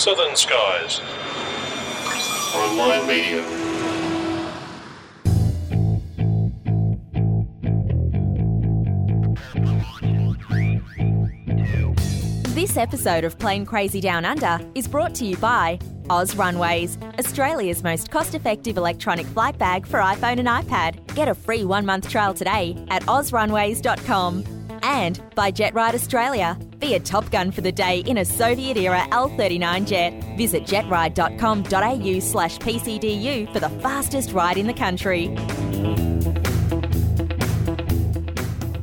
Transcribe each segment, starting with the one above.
Southern Skies. Online Media. This episode of Plane Crazy Down Under is brought to you by Oz Runways, Australia's most cost effective electronic flight bag for iPhone and iPad. Get a free one month trial today at ozrunways.com. And by Jet Ride Australia. Be a Top Gun for the day in a Soviet era L 39 jet. Visit jetride.com.au slash PCDU for the fastest ride in the country.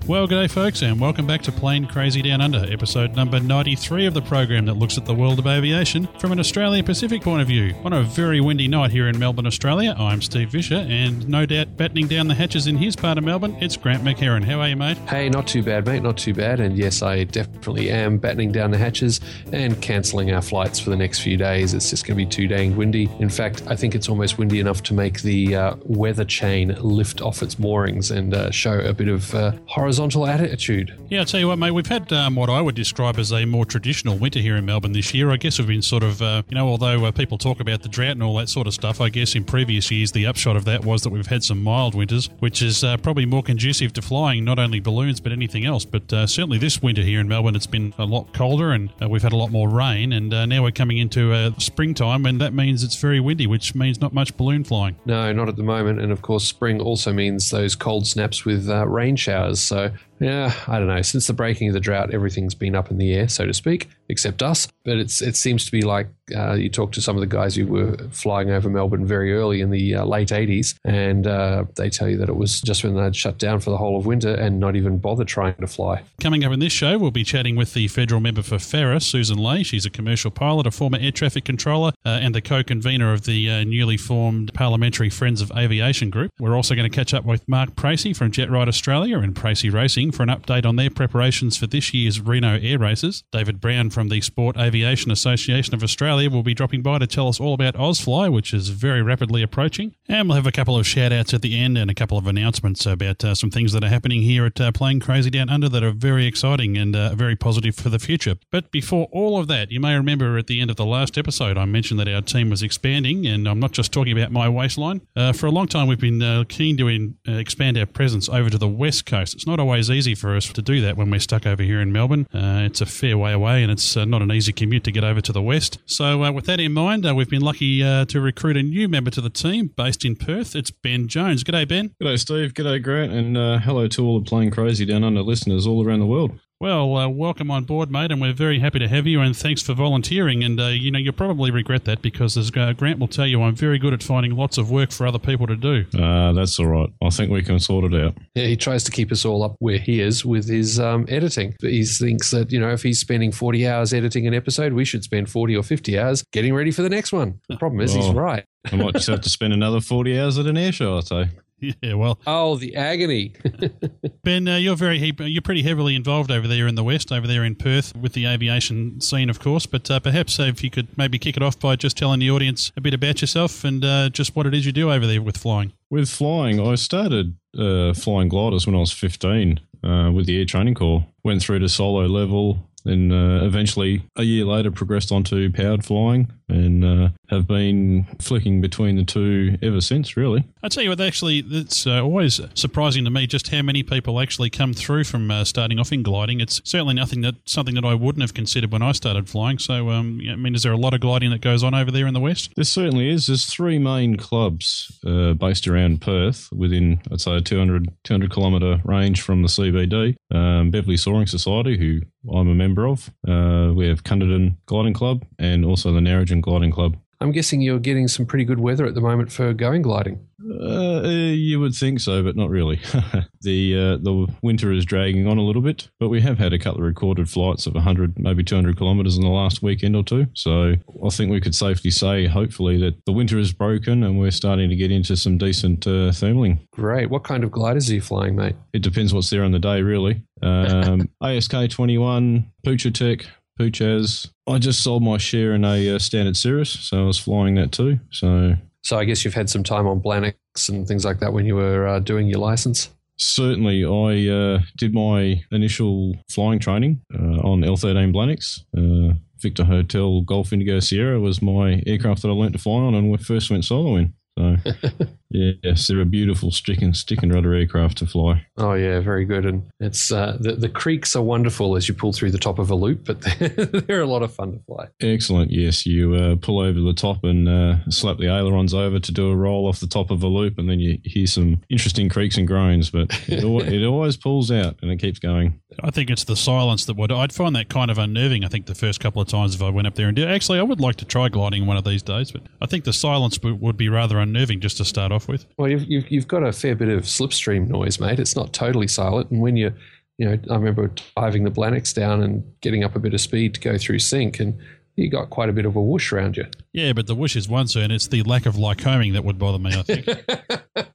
Well, g'day, folks, and welcome back to Plane Crazy Down Under, episode number 93 of the program that looks at the world of aviation from an Australian Pacific point of view. On a very windy night here in Melbourne, Australia, I'm Steve Fisher, and no doubt battening down the hatches in his part of Melbourne, it's Grant McHerron. How are you, mate? Hey, not too bad, mate, not too bad. And yes, I definitely am battening down the hatches and cancelling our flights for the next few days. It's just going to be too dang windy. In fact, I think it's almost windy enough to make the uh, weather chain lift off its moorings and uh, show a bit of uh, horizontal attitude. Yeah, I'll tell you what, mate, we've had um, what I would describe as a more traditional winter here in Melbourne this year. I guess we've been sort of, uh, you know, although uh, people talk about the drought and all that sort of stuff, I guess in previous years the upshot of that was that we've had some mild winters, which is uh, probably more conducive to flying not only balloons but anything else. But uh, certainly this winter here in Melbourne, it's been a lot colder and uh, we've had a lot more rain. And uh, now we're coming into uh, springtime, and that means it's very windy, which means not much balloon flying. No, not at the moment. And of course, spring also means those cold snaps with uh, rain showers. So, know yeah, I don't know. Since the breaking of the drought, everything's been up in the air, so to speak, except us. But it's it seems to be like uh, you talk to some of the guys who were flying over Melbourne very early in the uh, late 80s, and uh, they tell you that it was just when they'd shut down for the whole of winter and not even bother trying to fly. Coming up in this show, we'll be chatting with the federal member for Farrer, Susan Lay. She's a commercial pilot, a former air traffic controller, uh, and the co convenor of the uh, newly formed Parliamentary Friends of Aviation Group. We're also going to catch up with Mark Pracey from Jet Ride Australia and Pracey Racing for an update on their preparations for this year's Reno Air Races. David Brown from the Sport Aviation Association of Australia will be dropping by to tell us all about Ausfly, which is very rapidly approaching. And we'll have a couple of shout outs at the end and a couple of announcements about uh, some things that are happening here at uh, Plane Crazy Down Under that are very exciting and uh, very positive for the future. But before all of that, you may remember at the end of the last episode, I mentioned that our team was expanding, and I'm not just talking about my waistline. Uh, for a long time, we've been uh, keen to in, uh, expand our presence over to the west coast. It's not always easy for us to do that when we're stuck over here in Melbourne. Uh, it's a fair way away, and it's uh, not an easy commute to get over to the west. So, uh, with that in mind, uh, we've been lucky uh, to recruit a new member to the team based in Perth. It's Ben Jones. G'day, Ben. G'day, Steve. G'day, Grant. And hello to all the Plane Crazy Down Under listeners all around the world. Well, uh, welcome on board, mate, and we're very happy to have you. And thanks for volunteering. And uh, you know, you'll probably regret that because, as uh, Grant will tell you, I'm very good at finding lots of work for other people to do. Uh, that's all right. I think we can sort it out. Yeah, he tries to keep us all up where he is with his um, editing. But he thinks that, you know, if he's spending 40 hours editing an episode, we should spend 40 or 50 hours getting ready for the next one. The problem is, he's right. I might just have to spend another 40 hours at an air show, I'd say. Yeah, well, Oh, the agony. Ben, uh, you're very you're pretty heavily involved over there in the west, over there in Perth, with the aviation scene, of course. But uh, perhaps uh, if you could maybe kick it off by just telling the audience a bit about yourself and uh, just what it is you do over there with flying. With flying, I started uh, flying gliders when I was 15 uh, with the Air Training Corps. Went through to solo level, then uh, eventually a year later progressed onto powered flying and uh, have been flicking between the two ever since, really. I tell you what, actually, it's uh, always surprising to me just how many people actually come through from uh, starting off in gliding. It's certainly nothing that something that I wouldn't have considered when I started flying. So, um, yeah, I mean, is there a lot of gliding that goes on over there in the west? There certainly is. There's three main clubs uh, based around Perth within, I'd say, a 200, 200 kilometre range from the CBD. Um, Beverley Soaring Society, who I'm a member of. Uh, we have Cunderdin Gliding Club and also the Narrogin Gliding Club. I'm guessing you're getting some pretty good weather at the moment for going gliding. Uh, you would think so, but not really. the uh, the winter is dragging on a little bit, but we have had a couple of recorded flights of 100, maybe 200 kilometres in the last weekend or two. So I think we could safely say, hopefully, that the winter is broken and we're starting to get into some decent uh, thermaling. Great. What kind of gliders are you flying, mate? It depends what's there on the day, really. Um, ASK 21, Pucha Tech, Puchas. I just sold my share in a uh, standard Cirrus, so I was flying that too. So So I guess you've had some time on Blaniks and things like that when you were uh, doing your license. certainly, I uh, did my initial flying training uh, on L13 Blaniks. Uh, Victor Hotel Golf Indigo Sierra was my aircraft that I learnt to fly on and we first went solo in. So, yes, they're a beautiful stick and stick and rudder aircraft to fly. Oh yeah, very good. And it's uh, the the creeks are wonderful as you pull through the top of a loop, but they're, they're a lot of fun to fly. Excellent. Yes, you uh, pull over the top and uh, slap the ailerons over to do a roll off the top of a loop, and then you hear some interesting creaks and groans. But it, al- it always pulls out and it keeps going. I think it's the silence that would. I'd find that kind of unnerving. I think the first couple of times if I went up there and did. Actually, I would like to try gliding one of these days, but I think the silence would, would be rather unnerving just to start off with. Well, you've, you've you've got a fair bit of slipstream noise, mate. It's not totally silent, and when you you know, I remember diving the Blaniks down and getting up a bit of speed to go through sink, and you got quite a bit of a whoosh around you. Yeah, but the whoosh is one sir, and it's the lack of lycoming that would bother me. I think.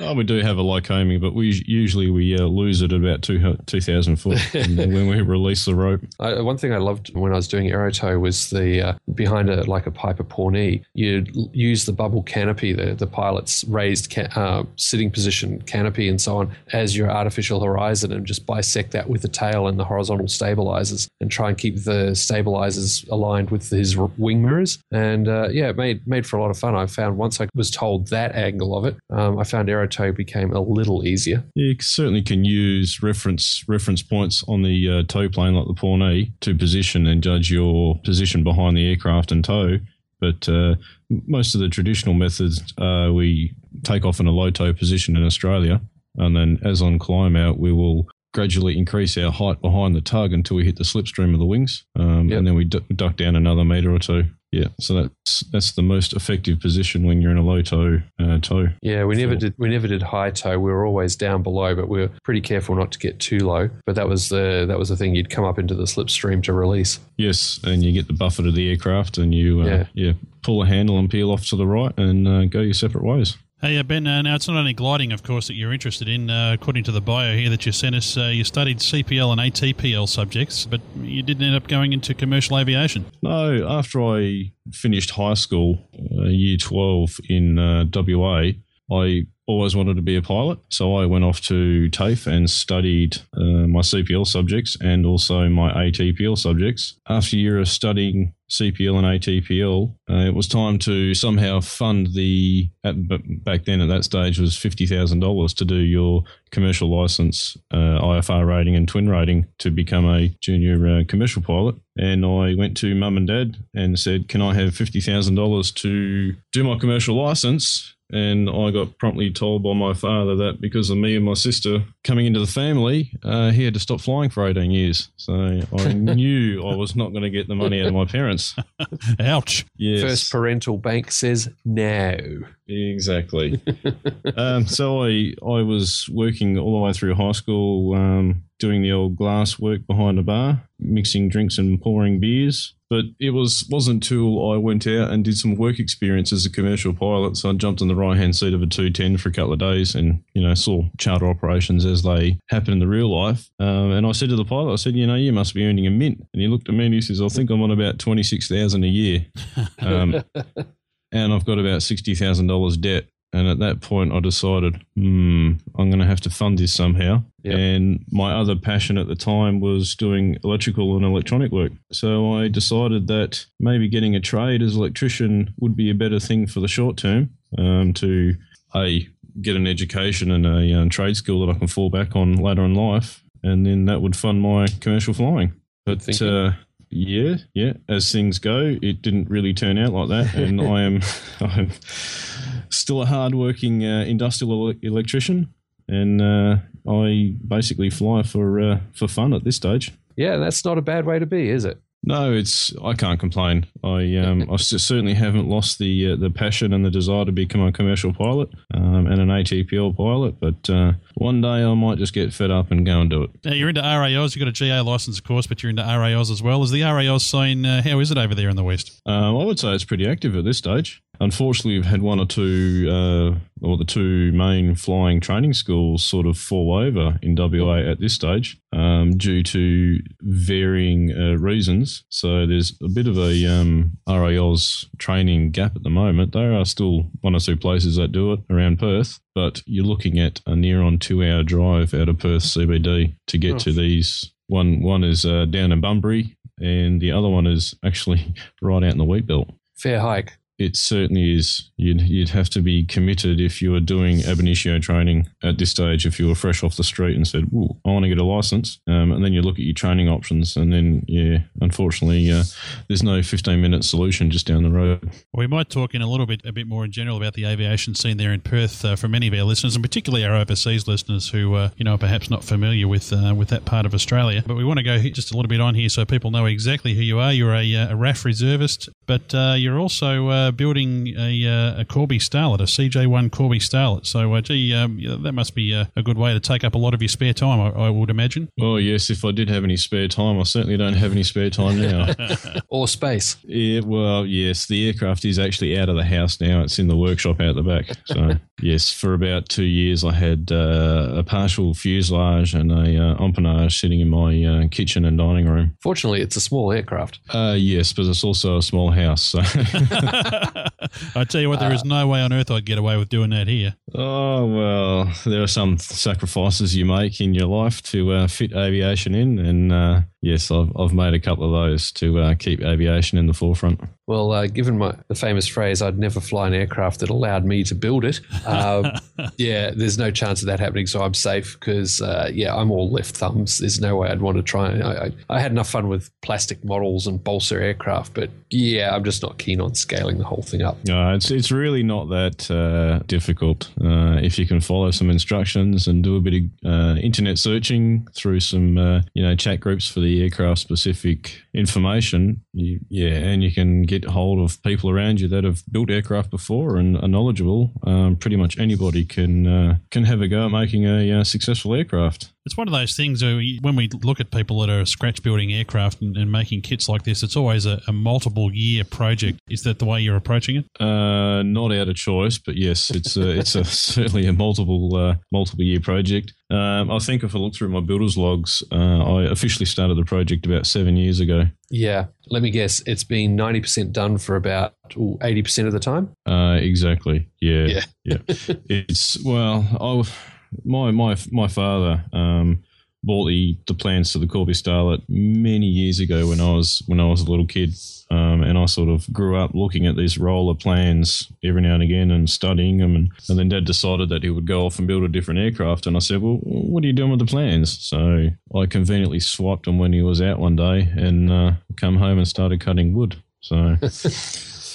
Oh, we do have a Lycoming, but we usually we uh, lose it at about two two thousand foot and then when we release the rope. I, one thing I loved when I was doing aerotow was the uh, behind a like a Piper Pawnee, you'd use the bubble canopy, the the pilot's raised ca- uh, sitting position canopy, and so on, as your artificial horizon, and just bisect that with the tail and the horizontal stabilizers, and try and keep the stabilizers aligned with his wing mirrors. And uh, yeah, it made made for a lot of fun. I found once I was told that angle of it, um, I found aerotow became a little easier. You certainly can use reference reference points on the uh, tow plane like the Pawnee to position and judge your position behind the aircraft and tow. But uh, most of the traditional methods, uh, we take off in a low tow position in Australia, and then as on climb out, we will gradually increase our height behind the tug until we hit the slipstream of the wings, um, Yep. and then we du- duck down another meter or two. Yeah, so that's that's the most effective position when you're in a low tow uh, tow. Yeah, we never did. We never did high tow. We were always down below, but we were pretty careful not to get too low. But that was the that was the thing. You'd come up into the slipstream to release. Yes, and you get the buffet of the aircraft, and you uh, Yeah. yeah. pull a handle and peel off to the right, and uh, go your separate ways. Hey, uh, Ben, uh, now it's not only gliding, of course, that you're interested in. Uh, according to the bio here that you sent us, uh, you studied CPL and ATPL subjects, but you didn't end up going into commercial aviation. No, after I finished high school, uh, year twelve in uh, WA, I always wanted to be a pilot, so I went off to TAFE and studied uh, my CPL subjects and also my ATPL subjects. After a year of studying CPL and ATPL, uh, it was time to somehow fund the. At, back then, at that stage, was fifty thousand dollars to do your commercial license, uh, IFR rating, and twin rating to become a junior uh, commercial pilot. And I went to mum and dad and said, "Can I have fifty thousand dollars to do my commercial license?" And I got promptly told by my father that because of me and my sister coming into the family, uh, he had to stop flying for 18 years. So I knew I was not going to get the money out of my parents. Ouch. Yes. First parental bank says no. Exactly. um, so I I was working all the way through high school, um, doing the old glass work behind a bar, mixing drinks and pouring beers. But it was wasn't until I went out and did some work experience as a commercial pilot. So I jumped in the right hand seat of a two ten for a couple of days, and you know saw charter operations as they happen in the real life. Um, and I said to the pilot, I said, you know, you must be earning a mint. And he looked at me and he says, I think I'm on about twenty six thousand a year. Um, and I've got about sixty thousand dollars debt. And at that point, I decided, hmm, I'm going to have to fund this somehow. Yep. And my other passion at the time was doing electrical and electronic work. So I decided that maybe getting a trade as an electrician would be a better thing for the short term um, to a get an education and a um, trade skill that I can fall back on later in life, and then that would fund my commercial flying. But uh, yeah, yeah, as things go, it didn't really turn out like that, and I am I'm still a hardworking uh, industrial ele- electrician, and uh, I basically fly for uh, for fun at this stage. Yeah, that's not a bad way to be, is it? No, it's I can't complain. I um, I s- certainly haven't lost the uh, the passion and the desire to become a commercial pilot um, and an ATPL pilot. But uh, one day I might just get fed up and go and do it. Now, you're into RAAus. You've got a GA license, of course, but you're into RAAus as well. Is the RAAus scene, uh, how is it over there in the West? Um, I would say it's pretty active at this stage. Unfortunately, we've had one or two, uh, or the two main flying training schools sort of fall over in WA at this stage um, due to varying uh, reasons. So there's a bit of a um, RAAus training gap at the moment. There are still one or two places that do it around Perth, but you're looking at a near on two hour drive out of Perth CBD to get Oh. to these. One one is uh, down in Bunbury, and the other one is actually right out in the wheat belt. Fair hike. It certainly is. You'd you'd have to be committed if you were doing ab initio training at this stage. If you were fresh off the street and said, "Ooh, I want to get a license," um, and then you look at your training options, and then yeah, unfortunately, uh, there's no 15 minute solution just down the road. We might talk in a little bit, a bit more in general about the aviation scene there in Perth uh, for many of our listeners, and particularly our overseas listeners who, uh, you know, are perhaps not familiar with uh, with that part of Australia. But we want to go just a little bit on here so people know exactly who you are. You're a, uh, a RAAF reservist, but uh, you're also uh, building a, uh, a Corby Starlet, a CJ1 Corby Starlet. So, uh, gee, um, yeah, that must be a, a good way to take up a lot of your spare time, I, I would imagine. Oh yes, if I did have any spare time, I certainly don't have any spare time now. Or space. Yeah, well, yes, the aircraft is actually out of the house now. It's in the workshop out the back. So, yes, for about two years, I had uh, a partial fuselage and a uh, empennage sitting in my uh, kitchen and dining room. Fortunately, it's a small aircraft. Uh, yes, but it's also a small house. So, I tell you what, there is no way on earth I'd get away with doing that here. oh well, there are some sacrifices you make in your life to uh, fit aviation in, and uh, yes, I've, I've made a couple of those to uh, keep aviation in the forefront. Well, uh, given my the famous phrase, "I'd never fly an aircraft that allowed me to build it," um, yeah, there's no chance of that happening. So I'm safe because, uh, yeah, I'm all left thumbs. There's no way I'd want to try. I, I, I had enough fun with plastic models and balsa aircraft, but yeah, I'm just not keen on scaling the whole thing up. No, it's it's really not that uh, difficult uh, if you can follow some instructions and do a bit of uh, internet searching through some uh, you know chat groups for the aircraft specific information. You, yeah, and you can get hold of people around you that have built aircraft before and are knowledgeable. Um, pretty much anybody can uh, can have a go at making a uh, successful aircraft. It's one of those things where we- when we look at people that are scratch building aircraft and, and making kits like this, it's always a, a multiple year project. Is that the way you're approaching it? Uh, not out of choice, but yes, it's a, it's a certainly a multiple uh, multiple year project. Um, I think if I look through my builder's logs, uh, I officially started the project about seven years ago. Yeah, let me guess. It's been 90% done for about ooh, 80% of the time. Uh, exactly. Yeah. Yeah. Yeah. it's well, I, my my my father um, bought the, the plans to the Corby Starlet many years ago when I was when I was a little kid, um, and I sort of grew up looking at these roller plans every now and again and studying them, and, and then Dad decided that he would go off and build a different aircraft, and I said, well, what are you doing with the plans? So I conveniently swiped them when he was out one day, and uh, come home and started cutting wood. So.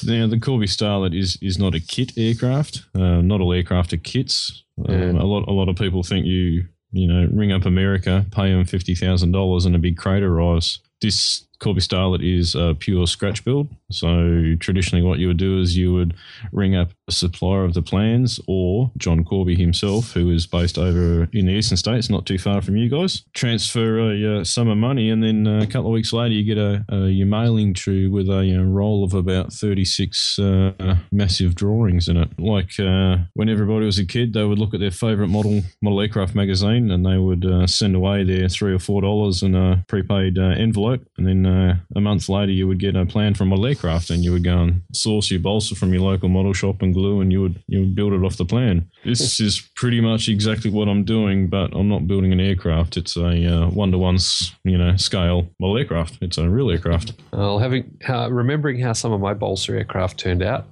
Now, the Corby Starlet is, is not a kit aircraft. Uh, not all aircraft are kits. Um, Yeah. a lot a lot of people think you you know ring up America, pay them fifty thousand dollars, and a big crater rise. This Corby Starlet is a pure scratch build. So traditionally, what you would do is you would ring up a supplier of the plans, or John Corby himself, who is based over in the eastern states, not too far from you guys. Transfer a uh, sum of money, and then uh, a couple of weeks later, you get a, a your mailing tube with a uh, roll of about thirty six uh, massive drawings in it. Like uh, when everybody was a kid, they would look at their favorite model model aircraft magazine, and they would uh, send away their three or four dollars in a prepaid uh, envelope, and then uh, a month later, you would get a plan for a aircraft, and you would go and source your balsa from your local model shop and glue, and you would you would build it off the plan. This is pretty much exactly what I'm doing, but I'm not building an aircraft. It's a one to one, you know, scale model aircraft. It's a real aircraft. Well, having uh, remembering how some of my balsa aircraft turned out,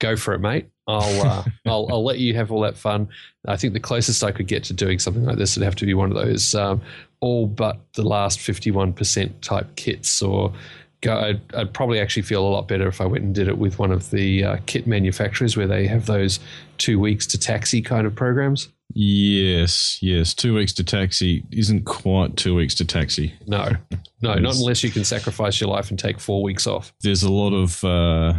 go for it, mate. I'll, uh, I'll I'll let you have all that fun. I think the closest I could get to doing something like this would have to be one of those um, all but the last fifty one percent type kits, or go. I'd, I'd probably actually feel a lot better if I went and did it with one of the uh, kit manufacturers where they have those two weeks to taxi kind of programs. Yes, yes. Two weeks to taxi isn't quite two weeks to taxi. No, no, not unless you can sacrifice your life and take four weeks off. There's a lot of uh,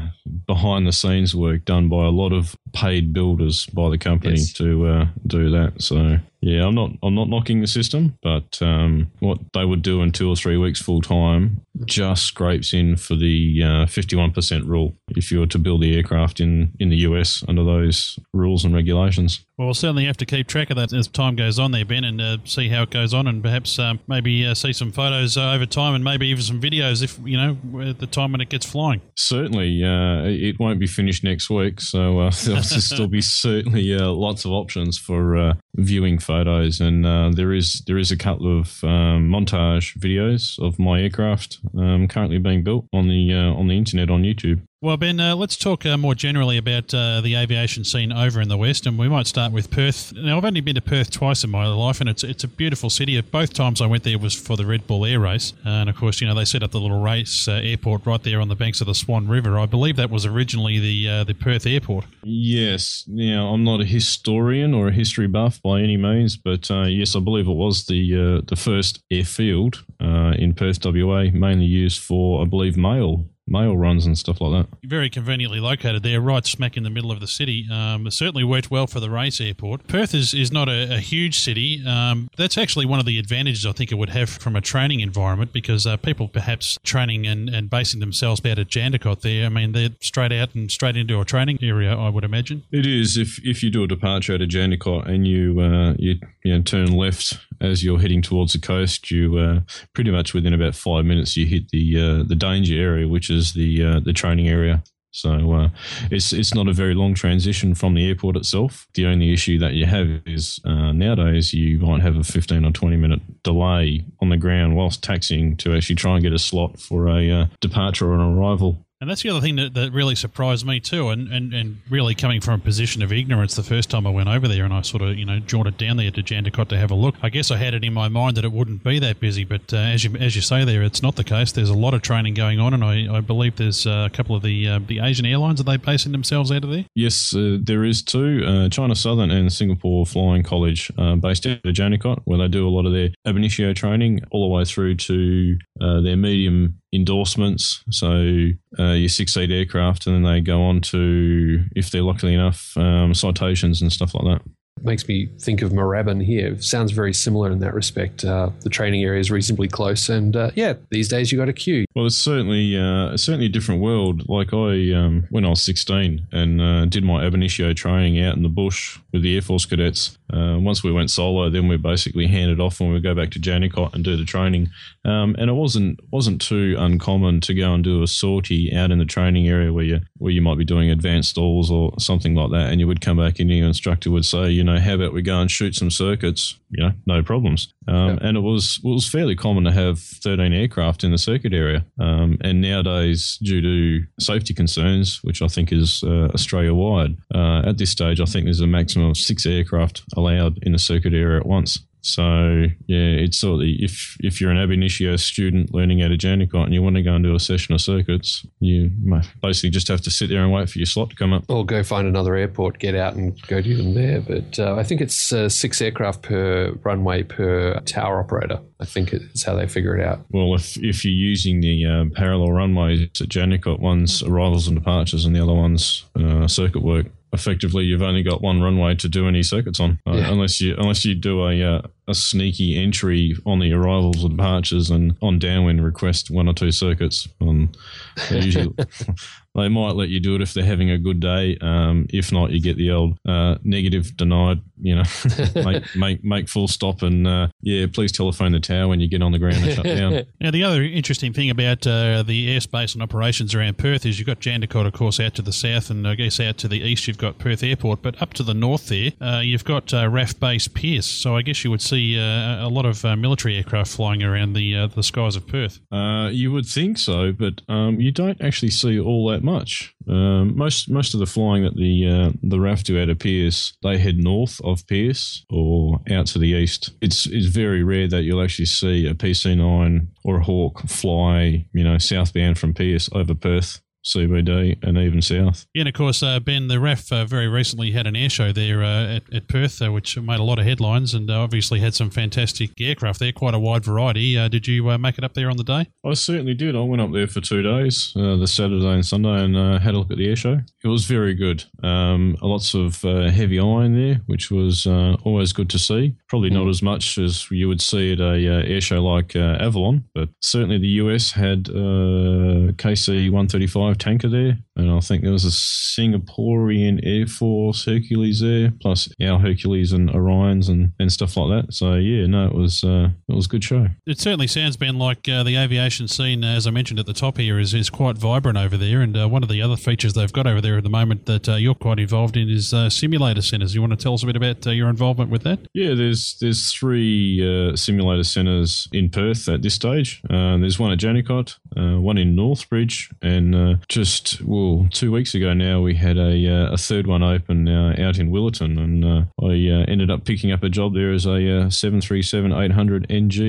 behind the scenes work done by a lot of paid builders by the company Yes. to uh, do that. So yeah, I'm not I'm not knocking the system, but um, what they would do in two or three weeks full time just scrapes in for the uh, 51% rule if you were to build the aircraft in in the US under those rules and regulations. Well, we'll certainly have to keep track of that as time goes on there, Ben, and uh, see how it goes on, and perhaps um, maybe uh, see some photos uh, over time, and maybe even some videos if you know at the time when it gets flying. Certainly, uh, it won't be finished next week, so uh, there'll still be certainly uh, lots of options for uh, viewing photos, and uh, there is there is a couple of um, montage videos of my aircraft um, currently being built on the uh, on the internet on YouTube. Well, Ben, uh, let's talk uh, more generally about uh, the aviation scene over in the West, and we might start with Perth. Now, I've only been to Perth twice in my life, and it's it's a beautiful city. Both times I went there was for the Red Bull Air Race, and of course, you know they set up the little race uh, airport right there on the banks of the Swan River. I believe that was originally the uh, the Perth airport. Yes. Now, I'm not a historian or a history buff by any means, but uh, yes, I believe it was the the first airfield in Perth, WA, mainly used for, I believe, mail mail runs and stuff like that. Very conveniently located there, right smack in the middle of the city. Um, it certainly worked well for the race airport. Perth is, is not a, a huge city. Um, that's actually one of the advantages I think it would have from a training environment because uh, people perhaps training and, and basing themselves out at Jandakot there, I mean, they're straight out and straight into a training area, I would imagine. It is. If if you do a departure out of Jandakot and you, uh, you, you know, turn left as you're heading towards the coast, you uh, pretty much within about five minutes you hit the uh, the danger area, which is the uh, the training area. So uh, it's it's not a very long transition from the airport itself. The only issue that you have is uh, nowadays you might have a 15 or 20 minute delay on the ground whilst taxiing to actually try and get a slot for a uh, departure or an arrival. And that's the other thing that, that really surprised me too, and, and, and really coming from a position of ignorance the first time I went over there and I sort of, you know, jaunted down there to Jandakot to have a look. I guess I had it in my mind that it wouldn't be that busy, but uh, as you as you say there, it's not the case. There's a lot of training going on, and I, I believe there's uh, a couple of the uh, the Asian airlines. Are they basing themselves out of there? Yes, uh, there is two, uh, China Southern and Singapore Flying College based out of Jandakot, where they do a lot of their ab initio training all the way through to their medium endorsements. So uh, your six seat aircraft, and then they go on to, if they're lucky enough, um, citations and stuff like that makes me think of Moorabbin here. Sounds very similar in that respect. Uh, the training area is reasonably close, and uh, yeah, these days you got a queue. Well, it's certainly uh, certainly a different world. Like I, um, when I was sixteen, and uh, did my ab initio training out in the bush with the Air Force cadets. Uh, once we went solo, then we basically handed off when we go back to Jandakot and do the training. Um, and it wasn't wasn't too uncommon to go and do a sortie out in the training area where you where you might be doing advanced stalls or something like that, and you would come back and your instructor would say, you know, how about we go and shoot some circuits? You know, no problems. Um, yep. And it was it was fairly common to have 13 aircraft in the circuit area. Um, and nowadays, due to safety concerns, which I think is uh, Australia wide, uh, at this stage, I think there's a maximum of six aircraft allowed in the circuit area at once. So yeah, it's sort of if if you're an ab initio student learning out of Jandakot and you want to go and do a session of circuits, you basically just have to sit there and wait for your slot to come up, or go find another airport, get out and go do them there. But uh, I think it's uh, six aircraft per runway per tower operator. I think it's how they figure it out. Well, if if you're using the uh, parallel runways at Jandakot, one's arrivals and departures, and the other one's uh, circuit work effectively you've only got one runway to do any circuits on, uh, yeah. unless you unless you do a uh, a sneaky entry on the arrivals and departures and on downwind request one or two circuits. Um, usually they might let you do it if they're having a good day. Um, if not, you get the old uh, negative denied. You know, make, make make full stop and uh, yeah, please telephone the tower when you get on the ground and shut down. Now, the other interesting thing about uh, the airspace and operations around Perth is you've got Jandakot, of course, out to the south, and I guess out to the east you've got Perth Airport, but up to the north there uh, you've got uh, RAAF Base Pearce. So I guess you would see uh, a lot of uh, military aircraft flying around the uh, the skies of Perth. Uh, you would think so, but um, you don't actually see all that much. Um, most most of the flying that the uh, the RAAF do out of Pearce, they head north of Pearce or out to the east. It's it's very rare that you'll actually see a PC9 or a Hawk fly, you know, southbound from Pearce over Perth. CBD and even south. Yeah, and of course, uh, Ben, the RAAF uh, very recently had an air show there uh, at, at, Perth, uh, which made a lot of headlines and uh, obviously had some fantastic aircraft there, quite a wide variety. Uh, did you make it up there on the day? I certainly did. I went up there for two days, the Saturday and Sunday, and had a look at the air show. It was very good. Um, lots of heavy iron there, which was always good to see. Probably not mm. as much as you would see at a air show like Avalon, but certainly the US had KC 135 tanker there. And I think there was a Singaporean Air Force Hercules there, plus our Hercules and Orions and, and stuff like that. So yeah, no, it was uh, it was a good show. It certainly sounds, Ben, like uh, the aviation scene, as I mentioned at the top here, is, is quite vibrant over there. And uh, one of the other features they've got over there at the moment that uh, you're quite involved in is uh, simulator centres. You want to tell us a bit about uh, your involvement with that? Yeah, there's there's three uh, simulator centres in Perth at this stage. Uh, there's one at Jandakot, uh, one in Northbridge, and uh, just well two weeks ago now we had a uh, a third one open uh, out in Willetton, and uh, I uh, ended up picking up a job there as a uh, 737 800 NG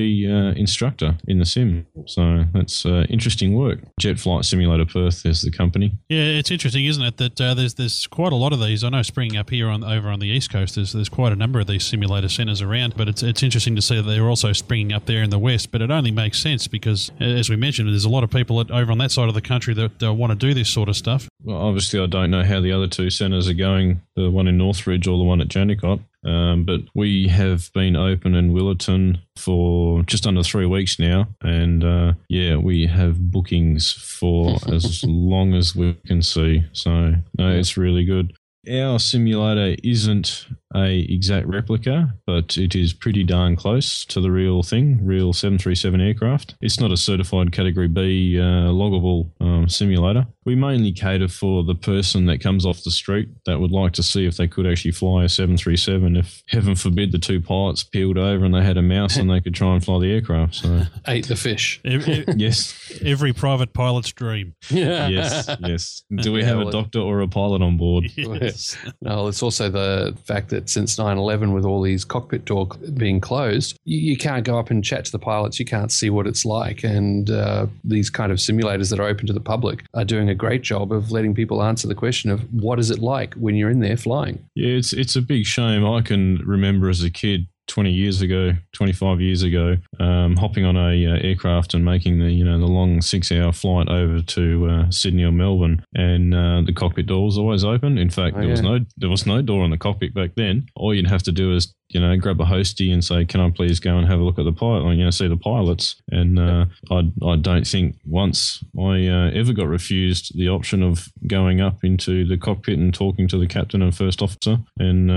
instructor in the sim. So that's interesting work. Jet Flight Simulator Perth is the company. Yeah, it's interesting, isn't it? That there's there's quite a lot of these. I know springing up here on over on the east coast, there's there's quite a number of these simulator centres around. But it's it's interesting to see that they're also springing up there in the west. But it only makes sense because, as we mentioned, there's a lot of people at, over on that side of the country that want to do this sort of stuff. Well, obviously, I don't know how the other two centres are going, the one in Northbridge or the one at Jandakot. Um, but we have been open in Willetton for just under three weeks now. And uh, yeah, we have bookings for as long as we can see. So, no, it's really good. Our simulator isn't a exact replica, but it is pretty darn close to the real thing, real 737 aircraft. It's not a certified Category B uh, loggable um, simulator. We mainly cater for the person that comes off the street that would like to see if they could actually fly a 737. If heaven forbid the two pilots peeled over and they had a mouse and they could try and fly the aircraft. So Ate the fish. Ev- ev- yes, Every private pilot's dream. yes, yes. Do we Yeah, have well- a doctor or a pilot on board? Yes. No, it's also the fact that since 9 11, with all these cockpit doors being closed, you, you can't go up and chat to the pilots. You can't see what it's like. And uh, these kind of simulators that are open to the public are doing a great job of letting people answer the question of what is it like when you're in there flying? Yeah, it's it's a big shame. I can remember as a kid. 20 years ago, 25 years ago, um, hopping on a uh, aircraft and making the you know the long six hour flight over to uh, Sydney or Melbourne, and uh, the cockpit door was always open. In fact, Oh, there was no there was no door in the cockpit back then. All you'd have to do is you know grab a hostie and say, "Can I please go and have a look at the pilot?" Or, you know, see the pilots. And uh, I I don't think once I uh, ever got refused the option of going up into the cockpit and talking to the captain and first officer and.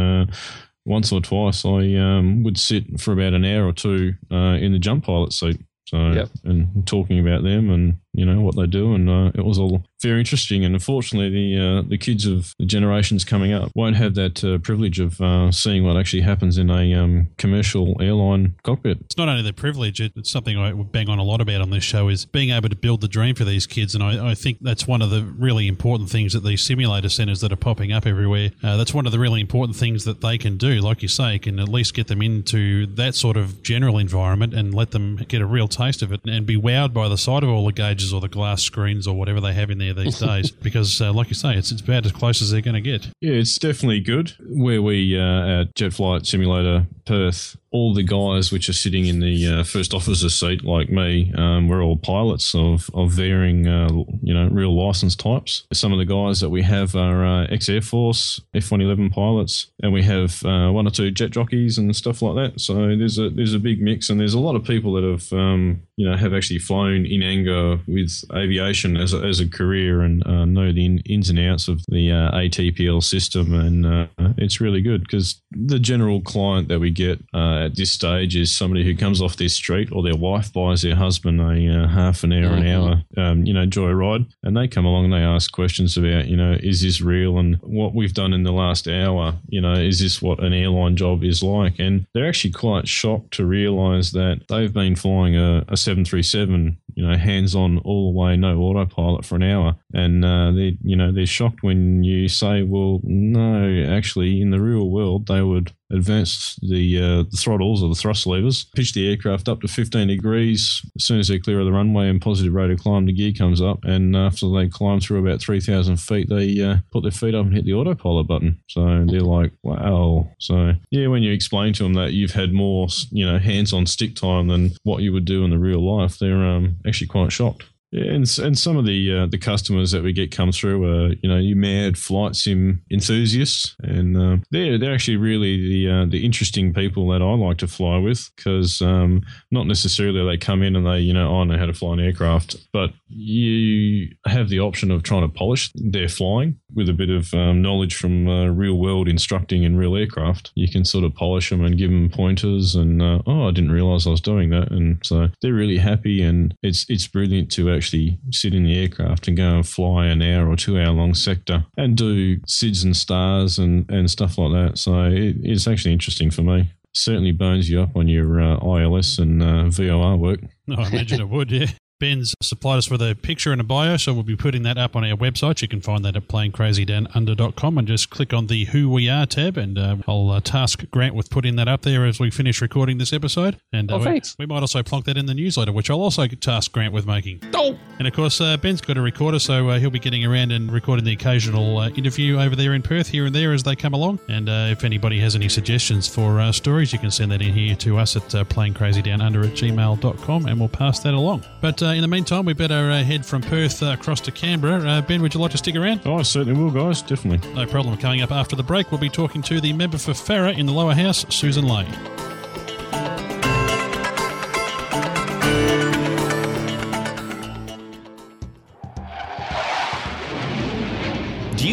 Once or twice, I um, would sit for about an hour or two uh, in the jump pilot seat. So, Yep. and talking about them and you know what they do, and uh, it was all very interesting. And unfortunately, the uh, the kids of the generations coming up won't have that uh, privilege of uh, seeing what actually happens in a um, commercial airline cockpit. It's not only the privilege, it's something I bang on a lot about on this show is being able to build the dream for these kids. And I, I think that's one of the really important things that these simulator centres that are popping up everywhere, uh, that's one of the really important things that they can do. Like you say, can at least get them into that sort of general environment and let them get a real taste of it and be wowed by the sight of all the gauges or the glass screens or whatever they have in there these days. Because, uh, like you say, it's, it's about as close as they're going to get. Yeah, it's definitely good. Where we uh, at Jet Flight Simulator Perth, all the guys which are sitting in the uh, first officer seat, like me, um, we're all pilots of of varying, uh, you know, real license types. Some of the guys that we have are uh, ex Air Force F one eleven pilots, and we have uh, one or two jet jockeys and stuff like that. So there's a there's a big mix, and there's a lot of people that have um, you know have actually flown in anger with aviation as a, as a career and uh, know the in, ins and outs of the uh, ATPL system, and it's really good because the general client that we get uh, at this stage is somebody who comes off their street or their wife buys their husband a uh, half an hour, an hour, um, you know, joyride, and they come along and they ask questions about, you know, is this real? And what we've done in the last hour, you know, is this what an airline job is like? And they're actually quite shocked to realise that they've been flying a, a 737, you know, hands on all the way, no autopilot for an hour, and uh, they, you know, they're shocked when you say, well, no, actually, in the real world, they would advance the, uh, the throttles or the thrust levers, pitch the aircraft up to 15 degrees. As soon as they're clear of the runway and positive rate of climb, the gear comes up. And after they climb through about 3,000 feet, they uh, put their feet up and hit the autopilot button. So they're like, wow. So, yeah, when you explain to them that you've had more, you know, hands on stick time than what you would do in the real life, they're um, actually quite shocked. And and some of the uh, the customers that we get come through are you know you mad flight sim enthusiasts, and uh, they're they're actually really the uh, the interesting people that I like to fly with because um, not necessarily they come in and they you know I know how to fly an aircraft, but you have the option of trying to polish their flying with a bit of um, knowledge from uh, real world instructing in real aircraft. You can sort of polish them and give them pointers, and uh, oh I didn't realize I was doing that, and so they're really happy, and it's it's brilliant to actually actually sit in the aircraft and go and fly an hour or two hour long sector and do SIDS and stars and, and stuff like that. So it, it's actually interesting for me. Certainly bones you up on your uh, ILS and uh, VOR work. Oh, I imagine it would, yeah. Ben's supplied us with a picture and a bio, so we'll be putting that up on our website. You can find that at planecrazydownunder.com and just click on the Who We Are tab, and uh, I'll uh, task Grant with putting that up there as we finish recording this episode. And uh, Oh, we, we might also plonk that in the newsletter, which I'll also task Grant with making. Oh, And of course, uh, Ben's got a recorder, so uh, he'll be getting around and recording the occasional uh, interview over there in Perth, here and there, as they come along. And uh, if anybody has any suggestions for uh, stories, you can send that in here to us at uh, planecrazydownunder at gmail.com, and we'll pass that along. But uh, in the meantime, we better uh, head from Perth uh, across to Canberra. Uh, ben, would you like to stick around? Oh, I certainly will, guys. Definitely. No problem. Coming up after the break, we'll be talking to the member for Farrer in the lower house, Susan Lay.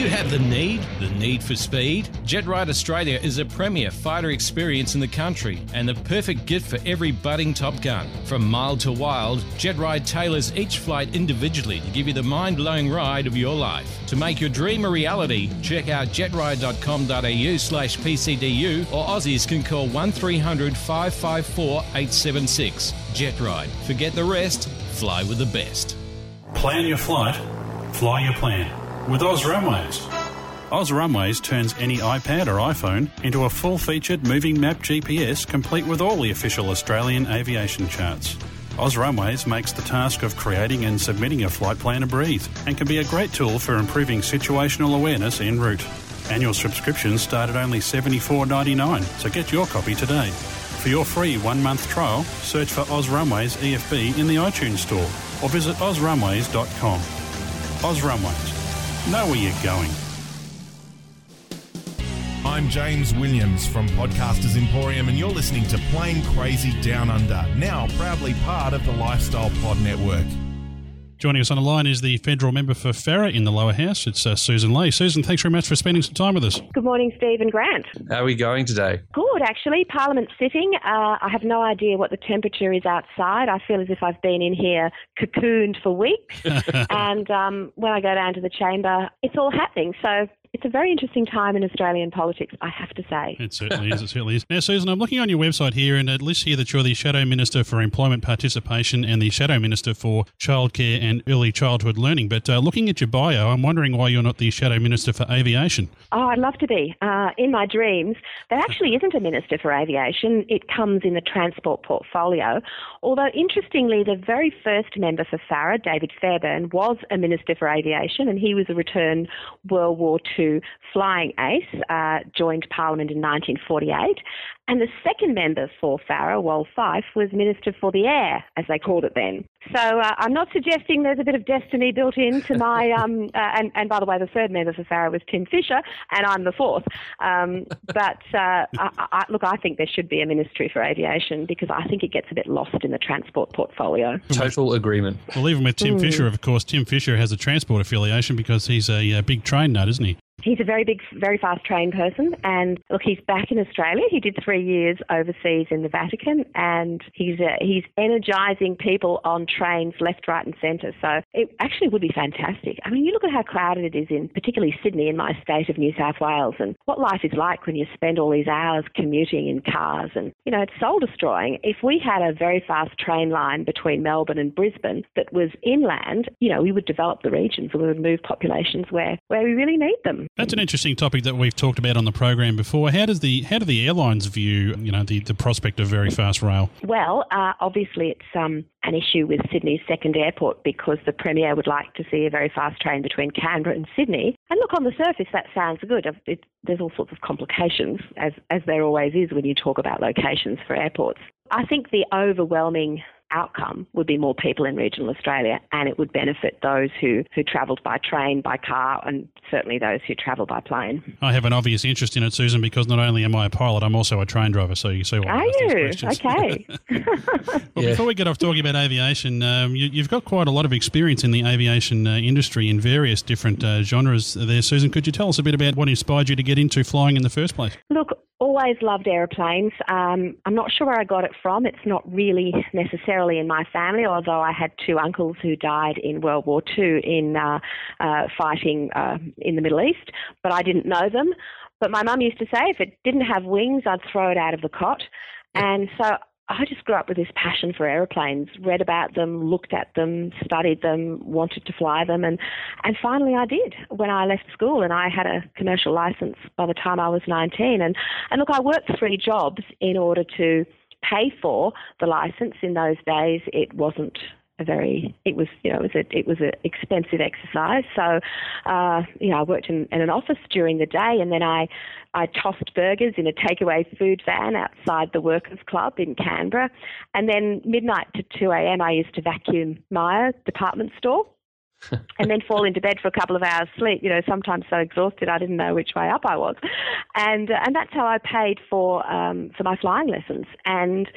Have the need? The need for speed? JetRide Australia is a premier fighter experience in the country and the perfect gift for every budding Top Gun. From mild to wild, JetRide tailors each flight individually to give you the mind blowing ride of your life. To make your dream a reality, check out jetride.com.au slash PCDU or Aussies can call 1300 554 876. JetRide. Forget the rest, fly with the best. Plan your flight, fly your plan with Oz Runways. Oz Runways turns any iPad or iPhone into a full featured moving map GPS complete with all the official Australian aviation charts. Oz Runways makes the task of creating and submitting a flight plan a breeze and can be a great tool for improving situational awareness en route. Annual subscriptions start at only $74.99, so get your copy today. For your free one month trial, search for Oz Runways EFB in the iTunes Store or visit ozrunways.com. Oz Runways. Know where you're going. I'm James Williams from Podcasters Emporium, and you're listening to Plane Crazy Down Under, now proudly part of the Lifestyle Pod Network. Joining us on the line is the federal member for Farrer in the lower house. It's uh, Susan Lay. Susan, thanks very much for spending some time with us. Good morning, Steve and Grant. how are we going today? Good, actually. Parliament's sitting. Uh, I have no idea what the temperature is outside. I feel as if I've been in here cocooned for weeks. and um, when I go down to the chamber, it's all happening. So it's a very interesting time in Australian politics, I have to say. It certainly is. It certainly is. Now, Susan, I'm looking on your website here, and it lists here that you're the Shadow Minister for Employment Participation and the Shadow Minister for Childcare and Early Childhood Learning. But uh, looking at your bio, I'm wondering why you're not the Shadow Minister for Aviation. Oh, I'd love to be. Uh, in my dreams, there actually isn't a Minister for Aviation. It comes in the transport portfolio. Although, interestingly, the very first member for Farrer, David Fairbairn, was a Minister for Aviation, and he was a return World War II flying ace, uh, joined Parliament in 1948. And the second member for Farrer, Wal Fife, was Minister for the Air, as they called it then. So uh, I'm not suggesting there's a bit of destiny built into my. Um, uh, and, and by the way, the third member for Farrer was Tim Fischer, and I'm the fourth. Um, but uh, I, I, look, I think there should be a Ministry for Aviation because I think it gets a bit lost in the transport portfolio. Total agreement. Well, even with Tim Fischer, of course, Tim Fischer has a transport affiliation because he's a, uh big train nut, isn't he? He's a very big, very fast train person, and look, he's back in Australia. He did three years overseas in the Vatican, and he's uh, he's energising people on trains left, right, and centre. So it actually would be fantastic. I mean, you look at how crowded it is in, particularly Sydney, in my state of New South Wales, and what life is like when you spend all these hours commuting in cars, and you know, it's soul destroying. If we had a very fast train line between Melbourne and Brisbane that was inland, you know, we would develop the regions and we would move populations where where we really need them. That's an interesting topic that we've talked about on the program before. How does the how do the airlines view you know the, the prospect of very fast rail? Well, uh, obviously it's um, an issue with Sydney's second airport because the Premier would like to see a very fast train between Canberra and Sydney. And look, on the surface, that sounds good. It, there's all sorts of complications, as, as there always is when you talk about locations for airports. I think the overwhelming outcome would be more people in regional Australia and it would benefit those who, who travelled by train, by car, and certainly those who travel by plane. I have an obvious interest in it, Susan, because not only am I a pilot, I'm also a train driver. So you see why. Are you? Okay. well, yeah. before we get off talking about aviation, um, you, have got quite a lot of experience in the aviation uh, industry in various different uh, genres there. Susan, could you tell us a bit about what inspired you to get into flying in the first place? Look, always loved aeroplanes. Um, I'm not sure where I got it from. It's not really necessarily in my family, although I had two uncles who died in World War II in uh, uh, fighting uh, in the Middle East, but I didn't know them. But my mum used to say if it didn't have wings, I'd throw it out of the cot. And so I just grew up with this passion for aeroplanes, read about them, looked at them, studied them, wanted to fly them, and, and finally I did when I left school and I had a commercial license by the time I was 19. And, and look, I worked three jobs in order to pay for the license. In those days, it wasn't a very it was you know it was a it was an expensive exercise. So uh, you know I worked in, in an office during the day, and then I I tossed burgers in a takeaway food van outside the Workers Club in Canberra, and then midnight to two a.m. I used to vacuum Myer department store. and then fall into bed for a couple of hours sleep. You know, sometimes so exhausted I didn't know which way up I was, and uh, and that's how I paid for um, for my flying lessons. And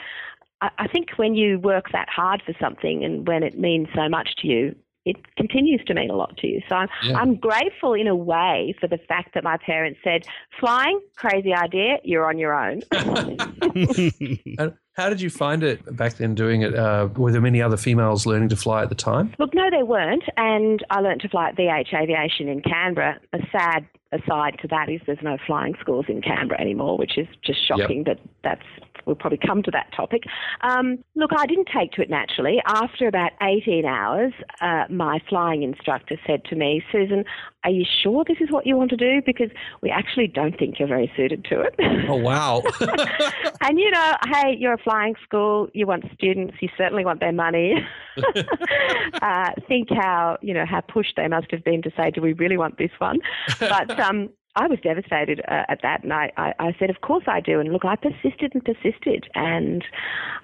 I think when you work that hard for something and when it means so much to you, it continues to mean a lot to you. So I'm, yeah. I'm grateful in a way for the fact that my parents said, flying, crazy idea, you're on your own. and how did you find it back then doing it? Uh, were there many other females learning to fly at the time? Look, no, there weren't. And I learned to fly at VH Aviation in Canberra. A sad aside to that is there's no flying schools in Canberra anymore, which is just shocking yep. that that's we'll probably come to that topic. Um, look, I didn't take to it naturally. After about 18 hours, uh, my flying instructor said to me, Sussan, are you sure this is what you want to do? Because we actually don't think you're very suited to it. Oh, wow. and you know, hey, you're a flying school, you want students, you certainly want their money. uh, think how, you know, how pushed they must have been to say, do we really want this one? But um, I was devastated uh, at that, and I, I, I, said, "Of course I do." And look, I persisted and persisted, and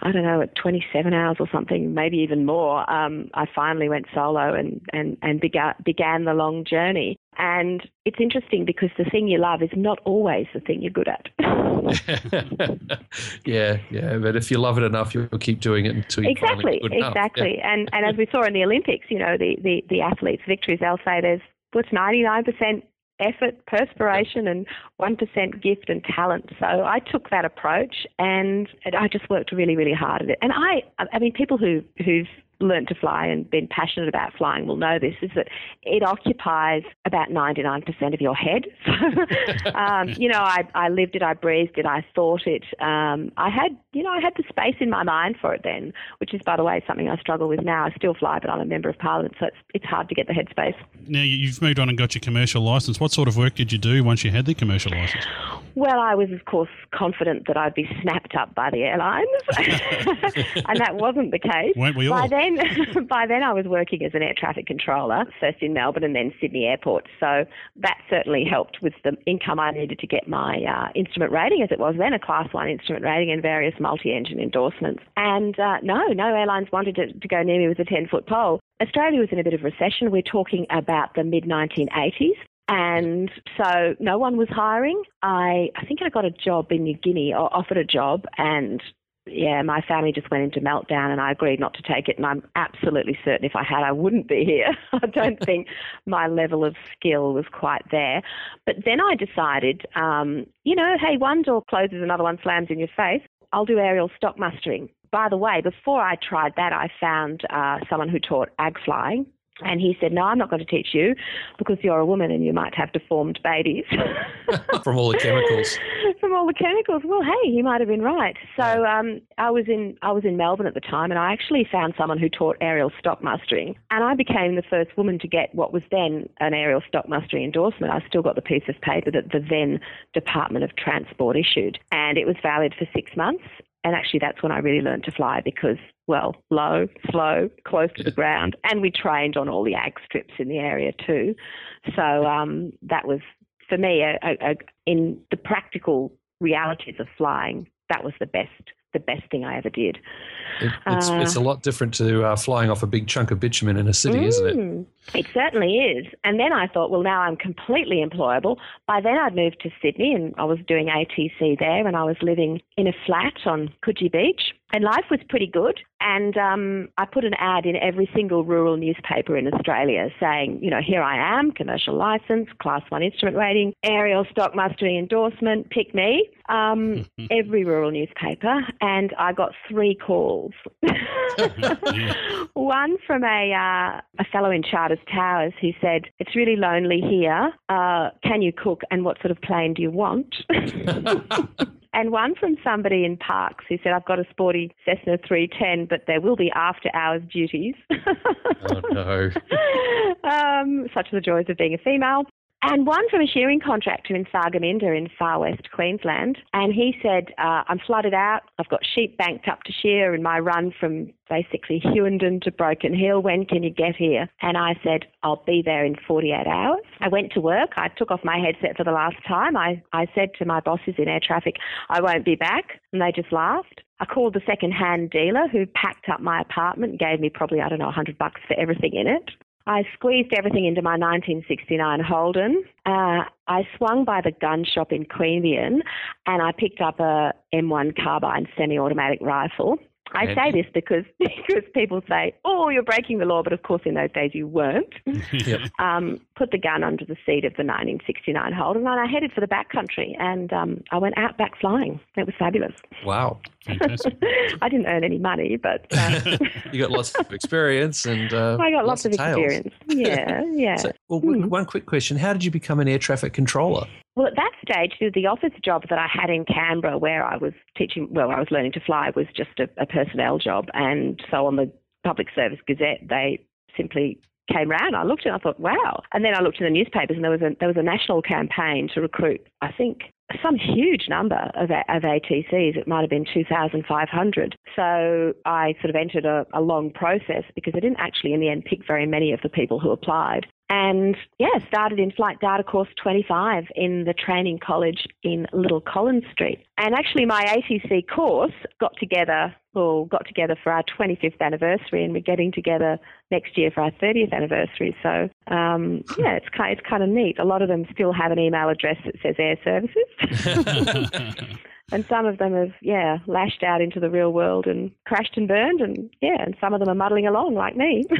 I don't know, at 27 hours or something, maybe even more, um, I finally went solo and and and began began the long journey. And it's interesting because the thing you love is not always the thing you're good at. yeah, yeah, but if you love it enough, you'll keep doing it until you exactly, exactly. Yeah. And and as we saw in the Olympics, you know, the the the athletes' victories, they'll say there's what's 99% effort, perspiration, and 1% gift and talent. So I took that approach and I just worked really, really hard at it. And I, I mean, people who, who've learned to fly and been passionate about flying will know this is that it occupies about 99% of your head. So, um, you know, I, I lived it, I breathed it, I thought it. Um, I had, you know, I had the space in my mind for it then, which is, by the way, something I struggle with now. I still fly, but I'm a member of parliament, so it's, it's hard to get the headspace. Now, you've moved on and got your commercial license. What sort of work did you do once you had the commercial license? Well, I was, of course, confident that I'd be snapped up by the airlines, and that wasn't the case. Weren't we all? By then, by then, I was working as an air traffic controller, first in Melbourne and then Sydney Airport. So that certainly helped with the income I needed to get my uh, instrument rating, as it was then, a Class 1 instrument rating and various multi-engine endorsements. And uh, no, no airlines wanted to, to go near me with a 10-foot pole. Australia was in a bit of recession. We're talking about the mid 1980s. And so no one was hiring. I, I think I got a job in New Guinea or offered a job and yeah, my family just went into meltdown and I agreed not to take it. And I'm absolutely certain if I had, I wouldn't be here. I don't think my level of skill was quite there. But then I decided, um, you know, hey, one door closes, another one slams in your face. I'll do aerial stock mustering. By the way, before I tried that, I found uh, someone who taught ag flying and he said, No, I'm not going to teach you because you're a woman and you might have deformed babies. From all the chemicals. From all the chemicals. Well, hey, he might have been right. So um, I was in I was in Melbourne at the time and I actually found someone who taught aerial stock mustering. And I became the first woman to get what was then an aerial stock mustering endorsement. I still got the piece of paper that the then Department of Transport issued. And it was valid for six months. And actually, that's when I really learned to fly because, well, low, slow, close to the ground. And we trained on all the ag strips in the area too. So um, that was, for me, a, a, a, in the practical realities of flying, that was the best the best thing I ever did. It, it's, uh, it's a lot different to uh, flying off a big chunk of bitumen in a city, mm, isn't it? It certainly is. And then I thought, well, now I'm completely employable. By then I'd moved to Sydney and I was doing ATC there and I was living in a flat on Coogee Beach and life was pretty good. And um, I put an ad in every single rural newspaper in Australia saying, you know, here I am, commercial license, class one instrument rating, aerial stock mustering endorsement, pick me. Um, every rural newspaper. And I got three calls. One from a, uh, a fellow in Towers who said, it's really lonely here. Uh, can you cook and what sort of plane do you want? and one from somebody in Parkes who said, I've got a sporty Cessna 310, but there will be after hours duties. oh, no. um, such are the joys of being a female and one from a shearing contractor in Thargomindah in far west Queensland. And he said, uh, I'm flooded out. I've got sheep banked up to shear in my run from basically Hughenden to Broken Hill. When can you get here? And I said, I'll be there in 48 hours. I went to work. I took off my headset for the last time. I, I said to my bosses in air traffic, I won't be back. And they just laughed. I called the second-hand dealer who packed up my apartment gave me probably, I don't know, 100 bucks for everything in it. I squeezed everything into my 1969 Holden. Uh, I swung by the gun shop in Queanbeyan and I picked up a M1 carbine semi-automatic rifle. I say this because because people say, "Oh, you're breaking the law," but of course, in those days, you weren't. yep. um, put the gun under the seat of the 1969 Holden, and I headed for the backcountry, and um, I went out back flying. It was fabulous. Wow, fantastic! I didn't earn any money, but uh, you got lots of experience, and uh, I got lots, lots of, of experience. Yeah, yeah. So, well, mm. one quick question: How did you become an air traffic controller? Well, at that stage, the office job that I had in Canberra, where I was teaching, well, I was learning to fly, was just a, a personnel job. And so on the Public Service Gazette, they simply came round. I looked and I thought, wow. And then I looked in the newspapers, and there was a there was a national campaign to recruit, I think, some huge number of, of ATCs. It might have been 2,500. So I sort of entered a, a long process because I didn't actually, in the end, pick very many of the people who applied and yeah, started in Flight Data Course 25 in the training college in Little Collins Street. And actually, my ATC course got together, well, got together for our 25th anniversary, and we're getting together next year for our 30th anniversary. So um, yeah, it's kind, it's kind of neat. A lot of them still have an email address that says Air Services. and some of them have yeah lashed out into the real world and crashed and burned and yeah and some of them are muddling along like me.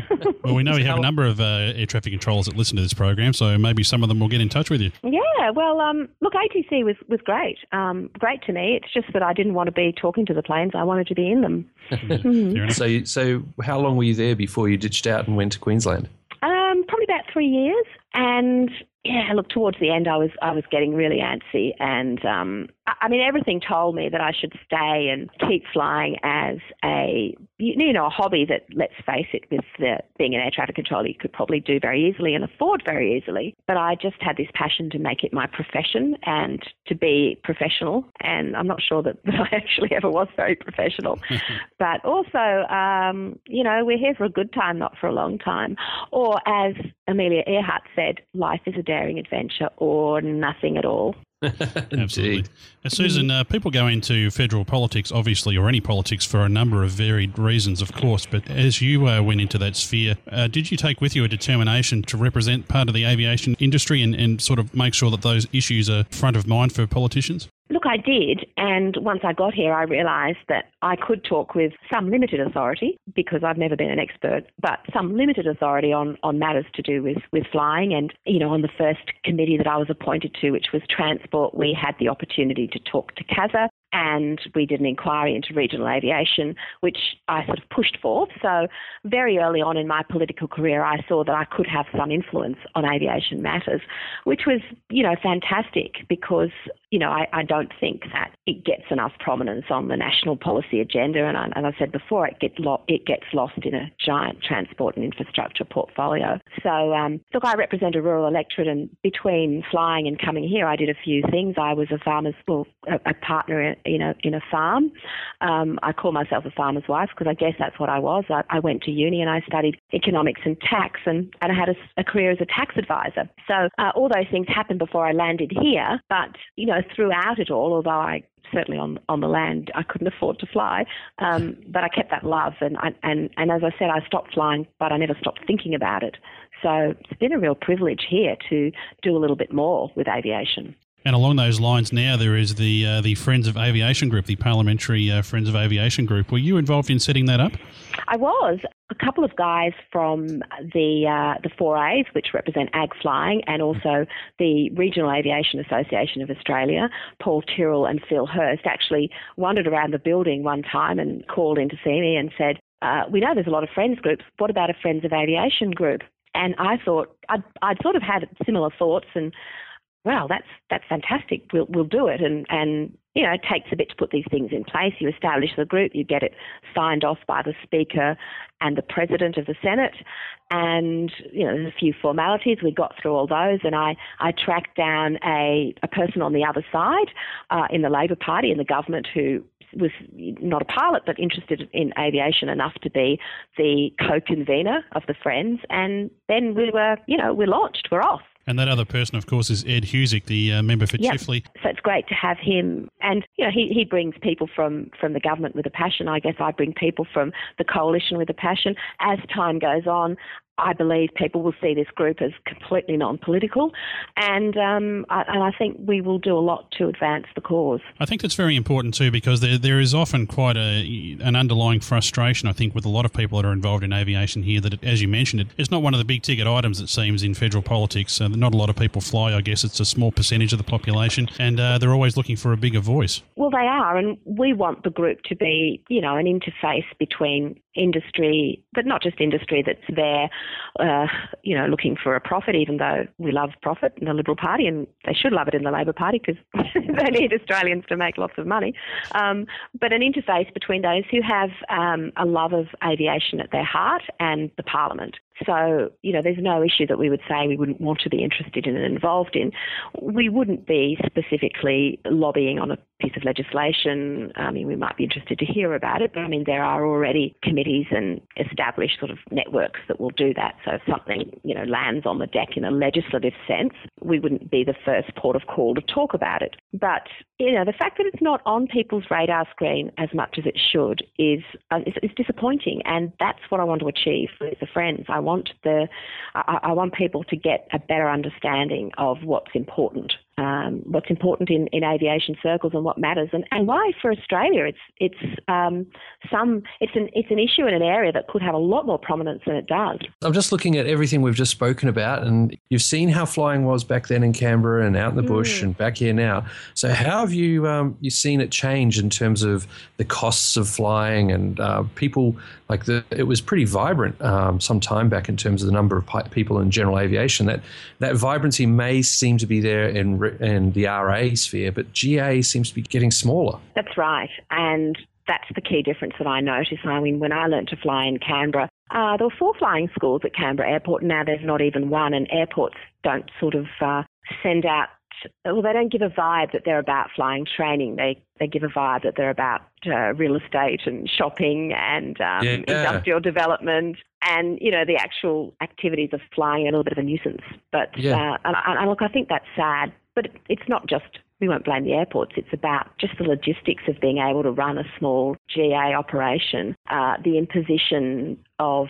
Well we know we have a number of uh, air traffic controllers that listen to this program so maybe some of them will get in touch with you. Yeah well um, look atc was was great. Um, great to me. It's just that i didn't want to be talking to the planes. I wanted to be in them. Mm-hmm. so so how long were you there before you ditched out and went to queensland? Um, probably about three years. And yeah, look, towards the end, I was I was getting really antsy, and um, I, I mean, everything told me that I should stay and keep flying as a you know a hobby that, let's face it, with the, being an air traffic controller, you could probably do very easily and afford very easily. But I just had this passion to make it my profession and to be professional, and I'm not sure that, that I actually ever was very professional. but also, um, you know, we're here for a good time, not for a long time. Or as Amelia Earhart said, life is a daring adventure or nothing at all. Absolutely. Now, Sussan, uh, people go into federal politics, obviously, or any politics, for a number of varied reasons, of course. But as you uh, went into that sphere, uh, did you take with you a determination to represent part of the aviation industry and, and sort of make sure that those issues are front of mind for politicians? Look, I did. And once I got here, I realised that I could talk with some limited authority because I've never been an expert, but some limited authority on, on matters to do with, with flying. And, you know, on the first committee that I was appointed to, which was transport, we had the opportunity to talk to CASA and we did an inquiry into regional aviation, which I sort of pushed for. So, very early on in my political career, I saw that I could have some influence on aviation matters, which was, you know, fantastic because, you know, I, I don't think that it gets enough prominence on the national policy agenda. And, I, as I said before, it gets, lo- it gets lost in a giant transport and infrastructure portfolio. So, um, look, I represent a rural electorate, and between flying and coming here, I did a few things. I was a farmer's, well, a, a partner in a in a farm. Um, I call myself a farmer's wife because I guess that's what I was. I, I, went to uni and I studied economics and tax, and, and I had a, a career as a tax advisor. So uh, all those things happened before I landed here. But you know, throughout it all, although I certainly on on the land I couldn't afford to fly, um, but I kept that love, and and and as I said, I stopped flying, but I never stopped thinking about it. So it's been a real privilege here to do a little bit more with aviation. And along those lines, now there is the uh, the Friends of Aviation Group, the Parliamentary uh, Friends of Aviation Group. Were you involved in setting that up? I was. A couple of guys from the uh, the 4As, which represent ag flying, and also the Regional Aviation Association of Australia, Paul Tyrrell and Phil Hurst, actually wandered around the building one time and called in to see me and said, uh, "We know there's a lot of friends groups. What about a Friends of Aviation group?" And I thought I'd, I'd sort of had similar thoughts and wow, that's that's fantastic. We'll we'll do it. And and you know, it takes a bit to put these things in place. You establish the group, you get it signed off by the Speaker and the President of the Senate, and you know, there's a few formalities. We got through all those, and I I tracked down a a person on the other side uh, in the Labor Party in the government who was not a pilot but interested in aviation enough to be the co-convener of the Friends, and then we were, you know, we launched, we're off. And that other person, of course, is Ed Husic, the uh, member for yep. Chifley. So it's great to have him. And, you know, he, he brings people from, from the government with a passion. I guess I bring people from the coalition with a passion. As time goes on, I believe people will see this group as completely non-political, and um, I, and I think we will do a lot to advance the cause. I think that's very important too, because there there is often quite a an underlying frustration. I think with a lot of people that are involved in aviation here, that it, as you mentioned, it, it's not one of the big ticket items. It seems in federal politics, uh, not a lot of people fly. I guess it's a small percentage of the population, and uh, they're always looking for a bigger voice. Well, they are, and we want the group to be, you know, an interface between industry, but not just industry that's there, uh, you know, looking for a profit, even though we love profit in the Liberal Party and they should love it in the Labor Party because they need Australians to make lots of money. Um, but an interface between those who have um, a love of aviation at their heart and the Parliament. So, you know, there's no issue that we would say we wouldn't want to be interested in and involved in. We wouldn't be specifically lobbying on a piece of legislation. I mean, we might be interested to hear about it, but I mean, there are already committees and established sort of networks that will do that. So if something, you know, lands on the deck in a legislative sense, we wouldn't be the first port of call to talk about it. But, you know, the fact that it's not on people's radar screen as much as it should is, uh, is, is disappointing. And that's what I want to achieve with the Friends. I want the I, I want people to get a better understanding of what's important um, what's important in, in aviation circles and what matters, and, and why for Australia it's it's um, some it's an it's an issue in an area that could have a lot more prominence than it does. I'm just looking at everything we've just spoken about, and you've seen how flying was back then in Canberra and out in the bush mm. and back here now. So how have you um, you seen it change in terms of the costs of flying and uh, people like the it was pretty vibrant um, some time back in terms of the number of people in general aviation. That that vibrancy may seem to be there in and the RA sphere, but GA seems to be getting smaller. That's right. And that's the key difference that I noticed. I mean, when I learned to fly in Canberra, uh, there were four flying schools at Canberra Airport. Now there's not even one, and airports don't sort of uh, send out well, they don't give a vibe that they're about flying training. They they give a vibe that they're about uh, real estate and shopping and um, yeah. industrial development and you know the actual activities of flying are a little bit of a nuisance. But yeah. uh, and, and look, I think that's sad. But it's not just we won't blame the airports. It's about just the logistics of being able to run a small GA operation, uh, the imposition of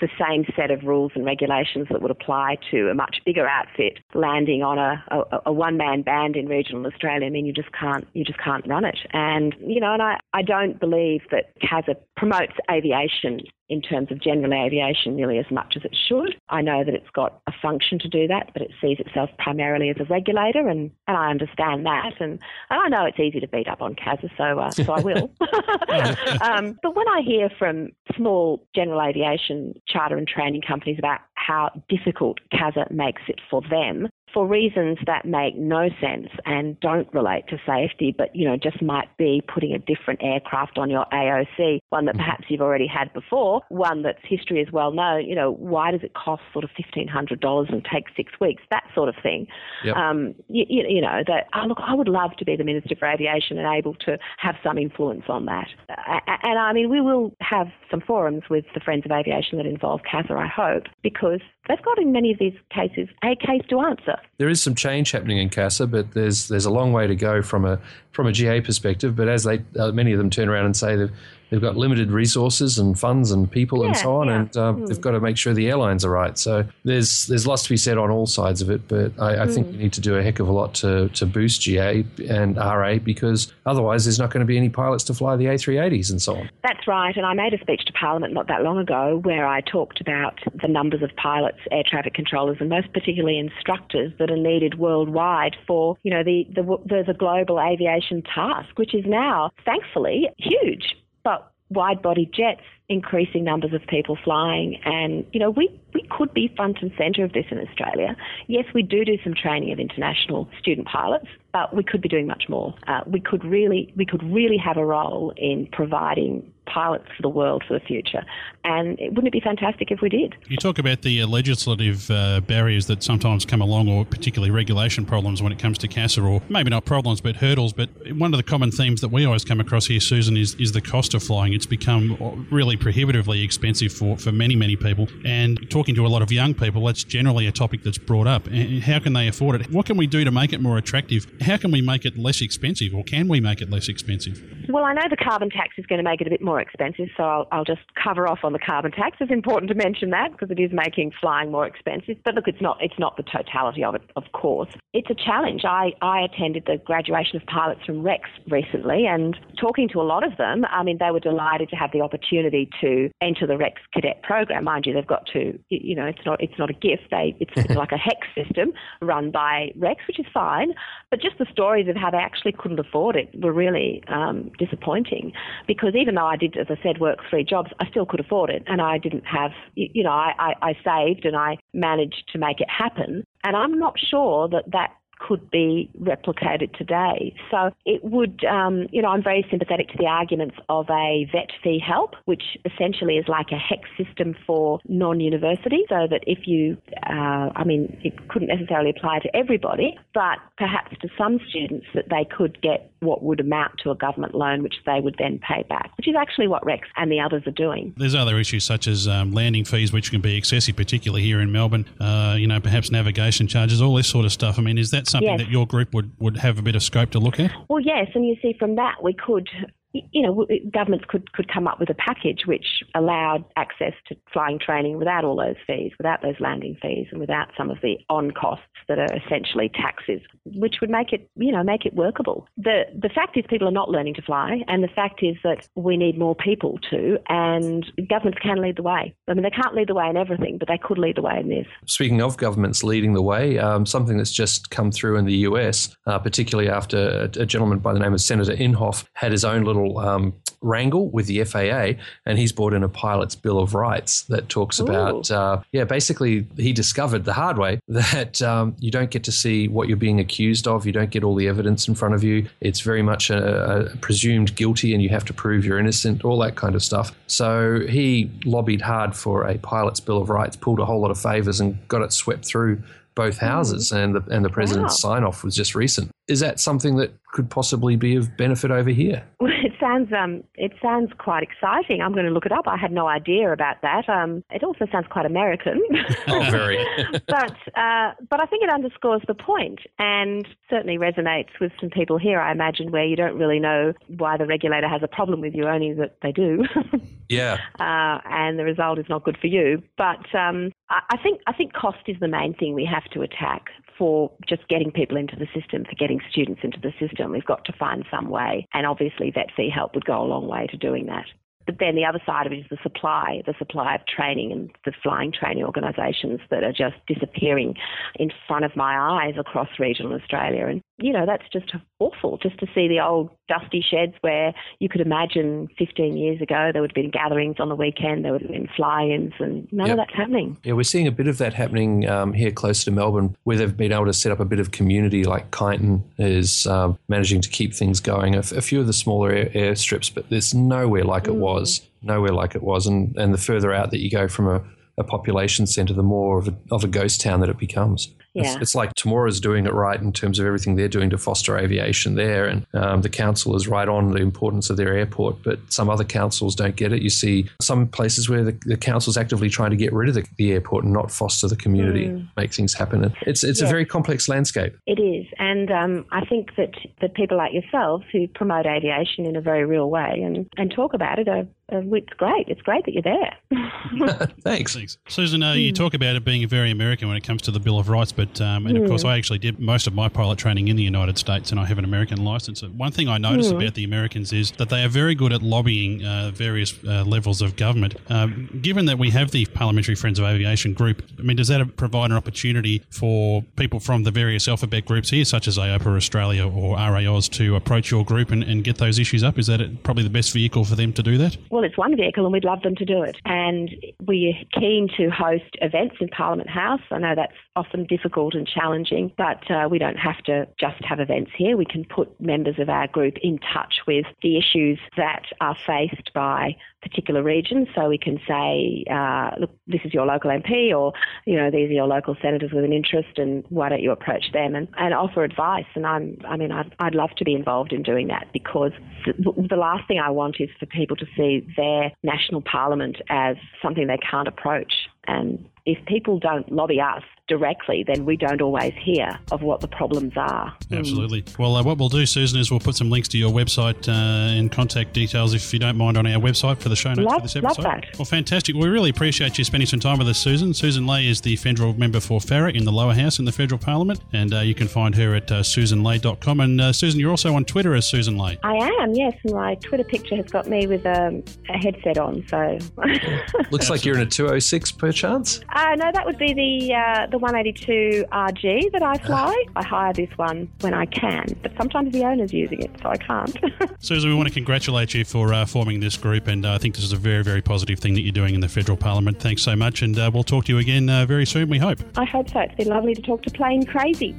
the same set of rules and regulations that would apply to a much bigger outfit landing on a, a, a one man band in regional Australia. I mean, you just can't you just can't run it. And you know, and I, I don't believe that CASA promotes aviation in terms of general aviation nearly as much as it should. I know that it's got a function to do that, but it sees itself primarily as a regulator, and, and I understand that. And, and I know it's easy to beat up on CASA, so, uh, so I will. um, but when I hear from small general aviation charter and training companies about how difficult CASA makes it for them, for reasons that make no sense and don't relate to safety, but you know just might be putting a different aircraft on your AOC, one that mm-hmm. perhaps you've already had before, one that's history is well known. You know, why does it cost sort of fifteen hundred dollars and take six weeks? That sort of thing. Yep. Um, you, you, know that. Oh, look, I would love to be the Minister for Aviation and able to have some influence on that. And I mean, we will have some forums with the Friends of Aviation that involve CASA, I hope, because they've got in many of these cases a case to answer. There is some change happening in CASA, but there's there's a long way to go from a from a GA perspective. But as they uh, many of them turn around and say they've they've got limited resources and funds and people and so on, yeah. and uh, they've got to make sure the airlines are right. So there's there's lots to be said on all sides of it. But I, I think we need to do a heck of a lot to to boost GA and RA because otherwise there's not going to be any pilots to fly the A380s and so on. That's right, and I made a speech to Parliament not that long ago where I talked about the numbers of pilots, air traffic controllers, and most particularly instructors that are needed worldwide for you know the the, the, the global aviation task, which is now thankfully huge. But wide body jets, increasing numbers of people flying, and you know we we could be front and centre of this in Australia. Yes, we do do some training of international student pilots, but we could be doing much more. Uh, we could really we could really have a role in providing pilots for the world for the future, and it, wouldn't it be fantastic if we did? You talk about the uh, legislative uh, barriers that sometimes come along, or particularly regulation problems when it comes to CASA, or maybe not problems, but hurdles. But one of the common themes that we always come across here, Sussan, is, is the cost of flying. It's become really prohibitively expensive for, for many, many people. And talking to a lot of young people, that's generally a topic that's brought up. And How can they afford it? What can we do to make it more attractive? How can we make it less expensive, or can we make it less expensive? Well, I know the carbon tax is going to make it a bit more expensive, so I'll, I'll just cover off on the carbon tax. It's important to mention that because it is making flying more expensive. But look, it's not it's not the totality of it, of course. It's a challenge. I, I attended the graduation of pilots from Rex recently, and talking to a lot of them, I mean, they were delighted to have the opportunity to enter the Rex cadet program. Mind you, they've got to, you know, it's not it's not a gift. They it's like a HECS system run by Rex, which is fine. But just the stories of how they actually couldn't afford it were really um, disappointing because even though I did, as I said, work three jobs, I still could afford it. And I didn't have, you know, I, I, I saved and I managed to make it happen. And I'm not sure that that could be replicated today. So it would, um, you know, I'm very sympathetic to the arguments of a vet fee help, which essentially is like a HECS system for non-university, so that if you, uh, I mean, it couldn't necessarily apply to everybody, but perhaps to some students that they could get what would amount to a government loan, which they would then pay back, which is actually what Rex and the others are doing. There's other issues such as um, landing fees, which can be excessive, particularly here in Melbourne. Uh, you know, perhaps navigation charges, all this sort of stuff. I mean, is that something Yes. that your group would, would have a bit of scope to look at? Well, yes, and you see from that we could, you know, governments could, could come up with a package which allowed access to flying training without all those fees, without those landing fees, and without some of the on costs that are essentially taxes, which would make it, you know, make it workable. The the fact is people are not learning to fly, and the fact is that we need more people to, and governments can lead the way. I mean, they can't lead the way in everything, but they could lead the way in this. Speaking of governments leading the way, um, something that's just come through in the US, uh, particularly after a, a gentleman by the name of Senator Inhofe had his own little um, wrangle with the FAA, and he's brought in a pilot's bill of rights that talks about, uh, yeah, basically he discovered the hard way that um, you don't get to see what you're being accused of, you don't get all the evidence in front of you. It's very much a, a presumed guilty, and you have to prove you're innocent, all that kind of stuff. So he lobbied hard for a pilot's bill of rights, pulled a whole lot of favors, and got it swept through both houses, and the and the president's sign off was just recent. Is that something that could possibly be of benefit over here? Well, it sounds um, it sounds quite exciting. I'm going to look it up. I had no idea about that. Um, it also sounds quite American. Oh, very. but uh, but I think it underscores the point, and certainly resonates with some people here. I imagine where you don't really know why the regulator has a problem with you, only that they do, yeah. uh, and the result is not good for you. But um, I, think I think cost is the main thing we have to attack for just getting people into the system, for getting students into the system. We've got to find some way, and obviously vet fee help would go a long way to doing that. But then the other side of it is the supply, the supply of training and the flying training organisations that are just disappearing in front of my eyes across regional Australia. And, you know, that's just awful just to see the old dusty sheds where you could imagine 15 years ago there would have been gatherings on the weekend, there would have been fly ins, and none Yep. of that's happening. Yeah, we're seeing a bit of that happening um, here close to Melbourne, where they've been able to set up a bit of community. Like Kyneton is um, managing to keep things going. A, f- a few of the smaller air, airstrips, but there's nowhere like it was. Nowhere like it was. And and the further out that you go from a, a population centre, the more of a, of a ghost town that it becomes. Yeah. It's, it's like Temora is doing it right in terms of everything they're doing to foster aviation there, and um, the council is right on the importance of their airport. But some other councils don't get it. You see some places where the, the council's actively trying to get rid of the, the airport and not foster the community, Mm. make things happen. And it's it's a very complex landscape. It is, and um, I think that that people like yourselves who promote aviation in a very real way and, and talk about it, are, are, it's great. It's great that you're there. Thanks. Thanks. Sussan, uh, you talk about it being very American when it comes to the Bill of Rights, but, um, and of Hmm. course, I actually did most of my pilot training in the United States and I have an American license. One thing I notice Hmm. about the Americans is that they are very good at lobbying uh, various uh, levels of government. Um, given that we have the Parliamentary Friends of Aviation group, I mean, does that provide an opportunity for people from the various alphabet groups here, such as AOPA Australia or RAAus, to approach your group and, and get those issues up? Is that probably the best vehicle for them to do that? Well, it's one vehicle, and we'd love them to do it. And we're keen to host events in Parliament House. I know that's often difficult and challenging, but uh, we don't have to just have events here. We can put members of our group in touch with the issues that are faced by particular regions. So we can say, uh, look, this is your local MP, or you know, these are your local senators with an interest, and why don't you approach them and, and offer advice? And I'm, I mean, I'd, I'd love to be involved in doing that because the, the last thing I want is for people to see their national parliament as something they can't approach. And if people don't lobby us directly, then we don't always hear of what the problems are. Absolutely. Well, uh, what we'll do, Sussan, is we'll put some links to your website uh, and contact details, if you don't mind, on our website for the show notes Love- for this episode. love episode. that. Well, fantastic. We really appreciate you spending some time with us, Sussan. Sussan Ley is the federal member for Farrer in the lower house in the federal parliament, and uh, you can find her at uh, sussanley.com. And uh, Sussan, you're also on Twitter as Sussan Ley. I am, yes. and My Twitter picture has got me with um, a headset on, so. Looks like you're in a 206 per chance. Uh, no, that would be the uh, the 182 RG that I fly. I hire this one when I can, but sometimes the owner's using it, so I can't. Sussan, we want to congratulate you for uh, forming this group, and uh, I think this is a very, very positive thing that you're doing in the federal parliament. Thanks so much, and uh, we'll talk to you again uh, very soon, we hope. I hope so. It's been lovely to talk to Plane Crazy.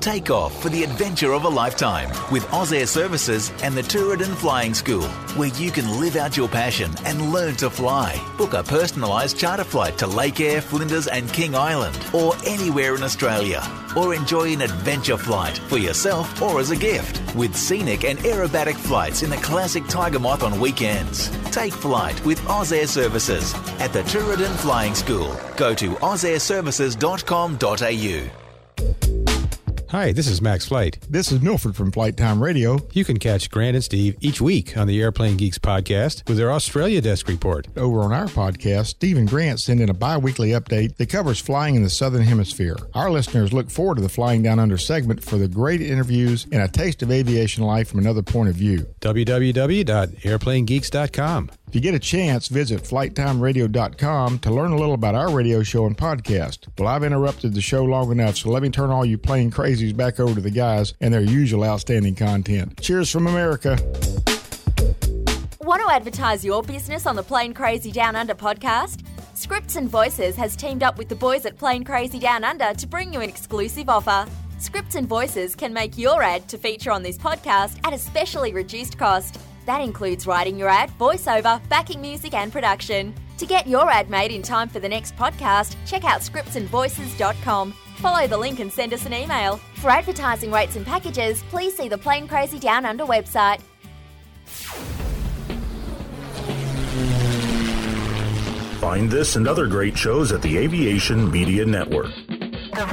Take off for the adventure of a lifetime with Oz Air Services and the Tooradin Flying School, where you can live out your passion and learn to fly. Book a personalised charter flight to Lake Eyre, Flinders, and King Island, or anywhere in Australia. Or enjoy an adventure flight for yourself or as a gift with scenic and aerobatic flights in the classic Tiger Moth on weekends. Take flight with Oz Air Services at the Tooradin Flying School. Go to ozairservices.com.au. Hi, this is Max Flight. This is Milford from Flight Time Radio. You can catch Grant and Steve each week on the Airplane Geeks podcast with their Australia Desk report. Over on our podcast, Steve and Grant send in a bi weekly update that covers flying in the Southern Hemisphere. Our listeners look forward to the Flying Down Under segment for the great interviews and a taste of aviation life from another point of view. www.airplanegeeks.com. If you get a chance, visit flighttimeradio.com to learn a little about our radio show and podcast. Well, I've interrupted the show long enough, so let me turn all you plane crazies back over to the guys and their usual outstanding content. Cheers from America. Want to advertise your business on the Plane Crazy Down Under podcast? Scripts and Voices has teamed up with the boys at Plane Crazy Down Under to bring you an exclusive offer. Scripts and Voices can make your ad to feature on this podcast at a specially reduced cost. That includes writing your ad, voiceover, backing music, and production. To get your ad made in time for the next podcast, check out scriptsandvoices.com. Follow the link and send us an email. For advertising rates and packages, please see the Plane Crazy Down Under website. Find this and other great shows at the Aviation Media Network. The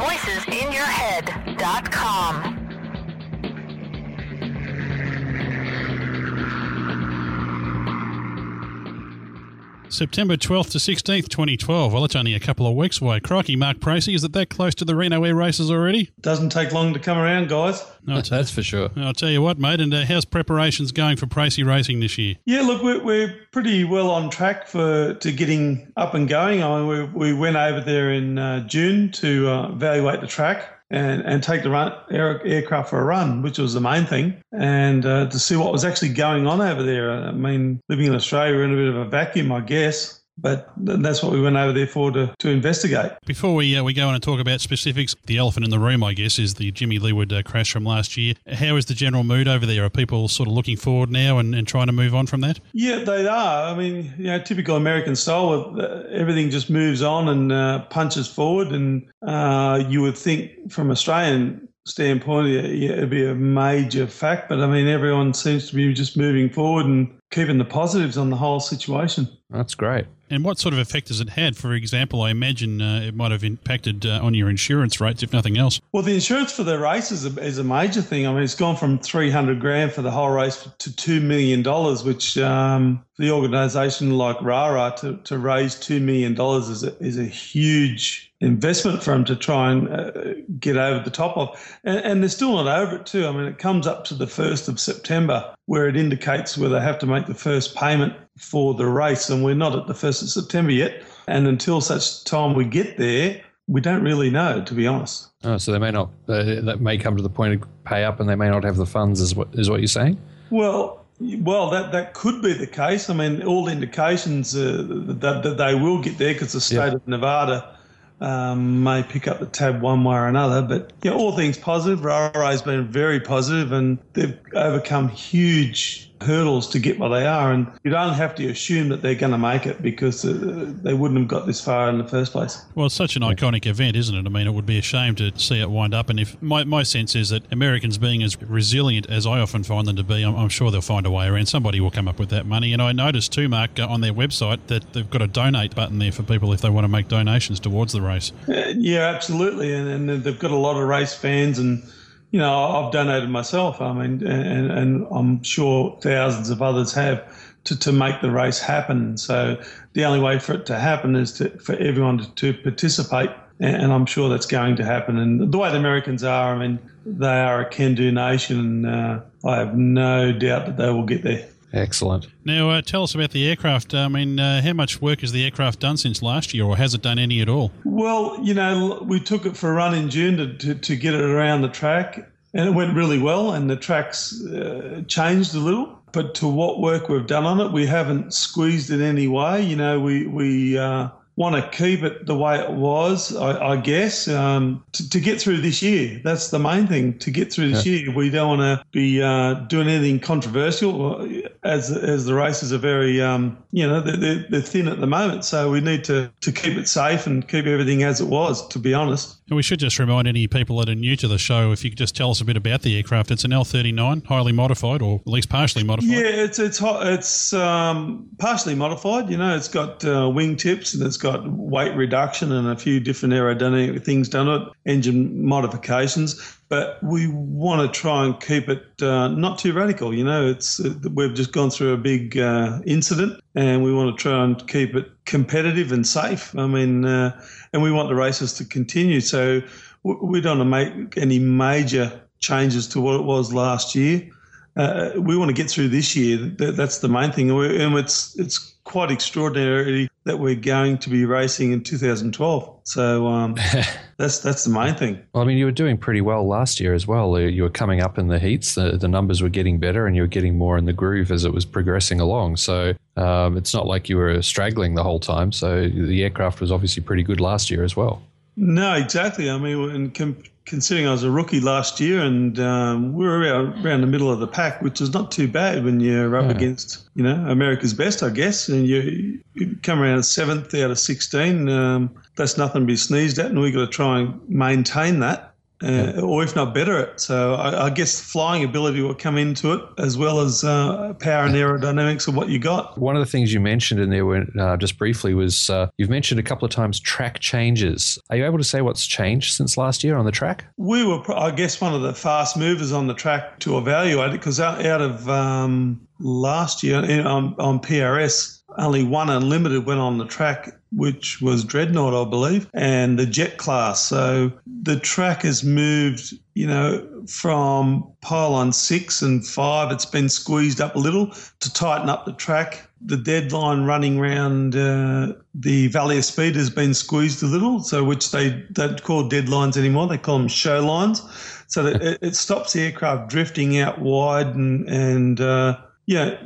September 12th to 16th, 2012. Well, it's only a couple of weeks away. Crikey, Mark Pracey, is it that close to the Reno Air races already? Doesn't take long to come around, guys. No, it's- That's for sure. I'll tell you what, mate. And uh, how's preparations going for Pracey racing this year? Yeah, look, we're, we're pretty well on track for to getting up and going. I mean, we, we went over there in uh, June to uh, evaluate the track and, and take the run, air, aircraft for a run, which was the main thing, and uh, to see what was actually going on over there. I mean, living in Australia, we're in a bit of a vacuum, I guess. But that's what we went over there for to, to investigate. Before we uh, we go on and talk about specifics, the elephant in the room, I guess, is the Jimmy Leeward uh, crash from last year. How is the general mood over there? Are people sort of looking forward now and, and trying to move on from that? Yeah, they are. I mean, you know, typical American style, uh, everything just moves on and uh, punches forward. And uh, you would think from Australian standpoint, yeah, it'd be a major fact. But I mean, everyone seems to be just moving forward and keeping the positives on the whole situation. That's great. And what sort of effect has it had? For example, I imagine uh, it might have impacted uh, on your insurance rates, if nothing else. Well, the insurance for the race is a, is a major thing. I mean, it's gone from 300 grand for the whole race to $2 million, which um, the organisation like RARA to, to raise $2 million is a, is a huge investment for them to try and uh, get over the top of. And, and, they're still not over it, too. I mean, it comes up to the 1st of September where it indicates where they have to make the first payment for the race. And we're not at the 1st of September yet. And until such time we get there, we don't really know, to be honest. Oh, so they may not, uh, that may come to the point of pay up and they may not have the funds, is what, is what you're saying? Well, well, that, that could be the case. I mean, all indications uh, that, that they will get there because the state yeah. of Nevada um, may pick up the tab one way or another. But yeah, all things positive. RARA has been very positive and they've overcome huge hurdles to get where they are. And you don't have to assume that they're going to make it because uh, they wouldn't have got this far in the first place. Well, it's such an iconic event, isn't it? I mean, it would be a shame to see it wind up. And if my, my sense is that Americans being as resilient as I often find them to be, I'm, I'm sure they'll find a way around. Somebody will come up with that money. And I noticed too, Mark, uh, on their website that they've got a donate button there for people if they want to make donations towards the race. Uh, yeah, absolutely. And, and they've got a lot of race fans and you know, I've donated myself. I mean, and, and I'm sure thousands of others have to, to make the race happen. So the only way for it to happen is to, for everyone to, to participate. And I'm sure that's going to happen. And the way the Americans are, I mean, they are a can do nation. And uh, I have no doubt that they will get there. Excellent. Now, uh, tell us about the aircraft. I mean, uh, how much work has the aircraft done since last year, or has it done any at all? Well, you know, we took it for a run in June to, to, to get it around the track, and it went really well, and the tracks uh, changed a little. But to what work we've done on it, we haven't squeezed in any way. You know, we, we uh, want to keep it the way it was, I, I guess, um, to, to, get through this year. That's the main thing. To get through this yeah. year, we don't want to be uh, doing anything controversial. As as the races are very, um, you know, they're, they're, thin at the moment, so we need to to keep it safe and keep everything as it was. To be honest. And we should just remind any people that are new to the show if you could just tell us a bit about the aircraft. It's an L thirty nine, highly modified, or at least partially modified. Yeah, it's it's it's um, partially modified. You know, it's got uh, wing tips and it's got got weight reduction and a few different aerodynamic things done it, engine modifications. But we want to try and keep it uh, not too radical. You know, it's uh, we've just gone through a big uh, incident, and we want to try and keep it competitive and safe. I mean, uh, and we want the races to continue. So we don't want to make any major changes to what it was last year. Uh, we want to get through this year. That's the main thing, and it's it's quite extraordinary that we're going to be racing in 2012. So um, that's that's the main thing. Well, I mean, you were doing pretty well last year as well. You were coming up in the heats. The, the numbers were getting better, and you were getting more in the groove as it was progressing along. So um, it's not like you were straggling the whole time. So the aircraft was obviously pretty good last year as well. No, exactly. I mean, com- considering I was a rookie last year and um, we were around, around, the middle of the pack, which is not too bad when you're up yeah. against, you know, America's best, I guess. And you, you come around seventh out of 16. Um, that's nothing to be sneezed at, and we've got to try and maintain that uh, or if not better it. So I, I, guess flying ability will come into it as well as uh, power and aerodynamics of what you got. One of the things you mentioned in there uh, just briefly was uh, you've mentioned a couple of times track changes. Are you able to say what's changed since last year on the track? We were, I guess, one of the fast movers on the track to evaluate it because out, out of um, last year on, on PRS, only one unlimited went on the track, which was Dreadnought, I believe, and the jet class. So the track has moved, you know, from pylon six and five. It's been squeezed up a little to tighten up the track. The deadline running around uh, the Valley of Speed has been squeezed a little, so which they don't call deadlines anymore. They call them show lines. So that it, it stops the aircraft drifting out wide and and uh, yeah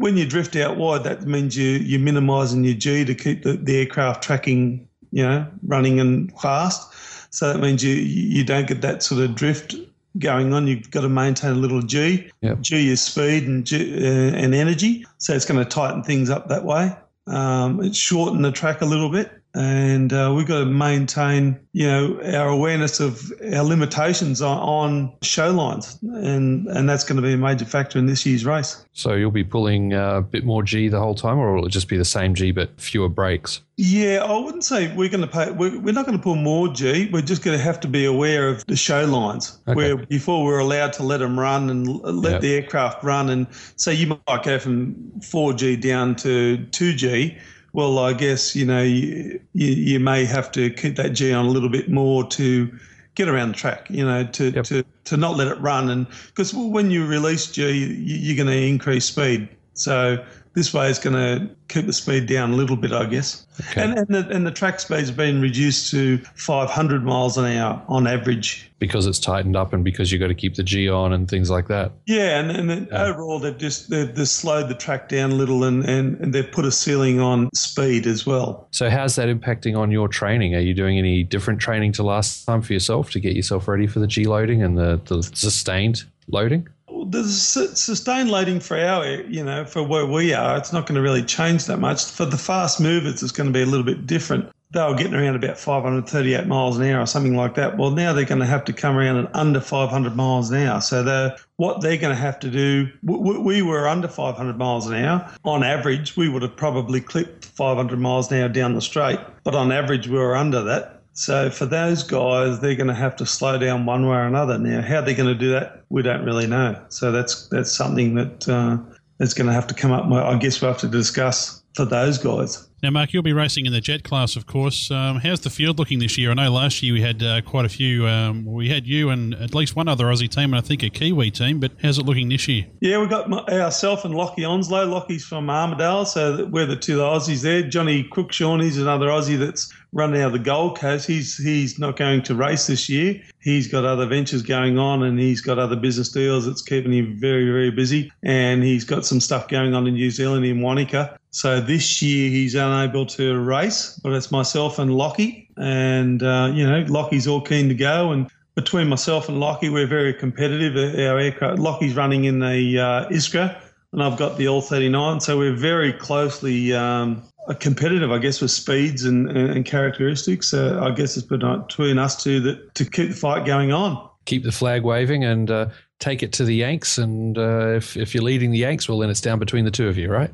when you drift out wide, that means you you're minimising your G to keep the, the aircraft tracking, you know, running and fast. So that means you you don't get that sort of drift going on. You've got to maintain a little G. Yep. G is speed and G, uh, and energy. So it's going to tighten things up that way. Um, it's shorten the track a little bit, and uh, we've got to maintain, you know, our awareness of our limitations on, on show lines, and and that's going to be a major factor in this year's race. So you'll be pulling uh, a bit more G the whole time, or will it just be the same G but fewer brakes? Yeah, I wouldn't say we're going to pay. We're, we're not going to pull more G. We're just going to have to be aware of the show lines Okay. where before we're allowed to let them run and let Yep. the aircraft run. And so you might go from 4G down to 2G. Well, I guess you know you, you, you may have to keep that G on a little bit more to get around the track. You know, to to, to not let it run. And because when you release G, you, you're going to increase speed. So this way, it's going to keep the speed down a little bit, I guess. And and the, and the track speed's been reduced to 500 miles an hour on average. Because it's tightened up and because you've got to keep the G on and things like that. Yeah, and, and then overall they've just they've, they've slowed the track down a little, and, and, and they've put a ceiling on speed as well. So how's that impacting on your training? Are you doing any different training to last time for yourself to get yourself ready for the G loading and the, the sustained loading? The sustained loading for our, you know, for where we are, it's not going to really change that much. For the fast movers, it's going to be a little bit different. They were getting around about 538 miles an hour or something like that. Well, now they're going to have to come around at under 500 miles an hour. So they're, what they're going to have to do, w- w- we were under 500 miles an hour. On average, we would have probably clipped 500 miles an hour down the straight, but on average, we were under that. So for those guys, they're going to have to slow down one way or another. Now, how they're going to do that, we don't really know. So that's that's something that uh, is going to have to come up. I guess we'll have to discuss for those guys. Now, Mark, you'll be racing in the jet class, of course. Um, how's the field looking this year? I know last year we had uh, quite a few. Um, we had you and at least one other Aussie team, and I think a Kiwi team. But how's it looking this year? Yeah, we've got ourself and Lockie Onslow. Lockie's from Armadale, so we're the two Aussies there. Johnny Cruikshawn, he's another Aussie that's running out of the Gold Coast. He's he's not going to race this year. He's got other ventures going on, and he's got other business deals that's keeping him very very busy. And he's got some stuff going on in New Zealand in Wanaka. So this year he's unable to race, but it's myself and Lockie, and uh, you know Lockie's all keen to go and between myself and Lockie, we're very competitive. Our aircraft, Lockie's running in the uh, Iskra, and I've got the L39, so we're very closely um, competitive, I guess, with speeds and, and characteristics. So I guess it's between us two that to keep the fight going on. Keep the flag waving and uh, take it to the Yanks. And uh, if, if you're leading the Yanks, well, then it's down between the two of you, right?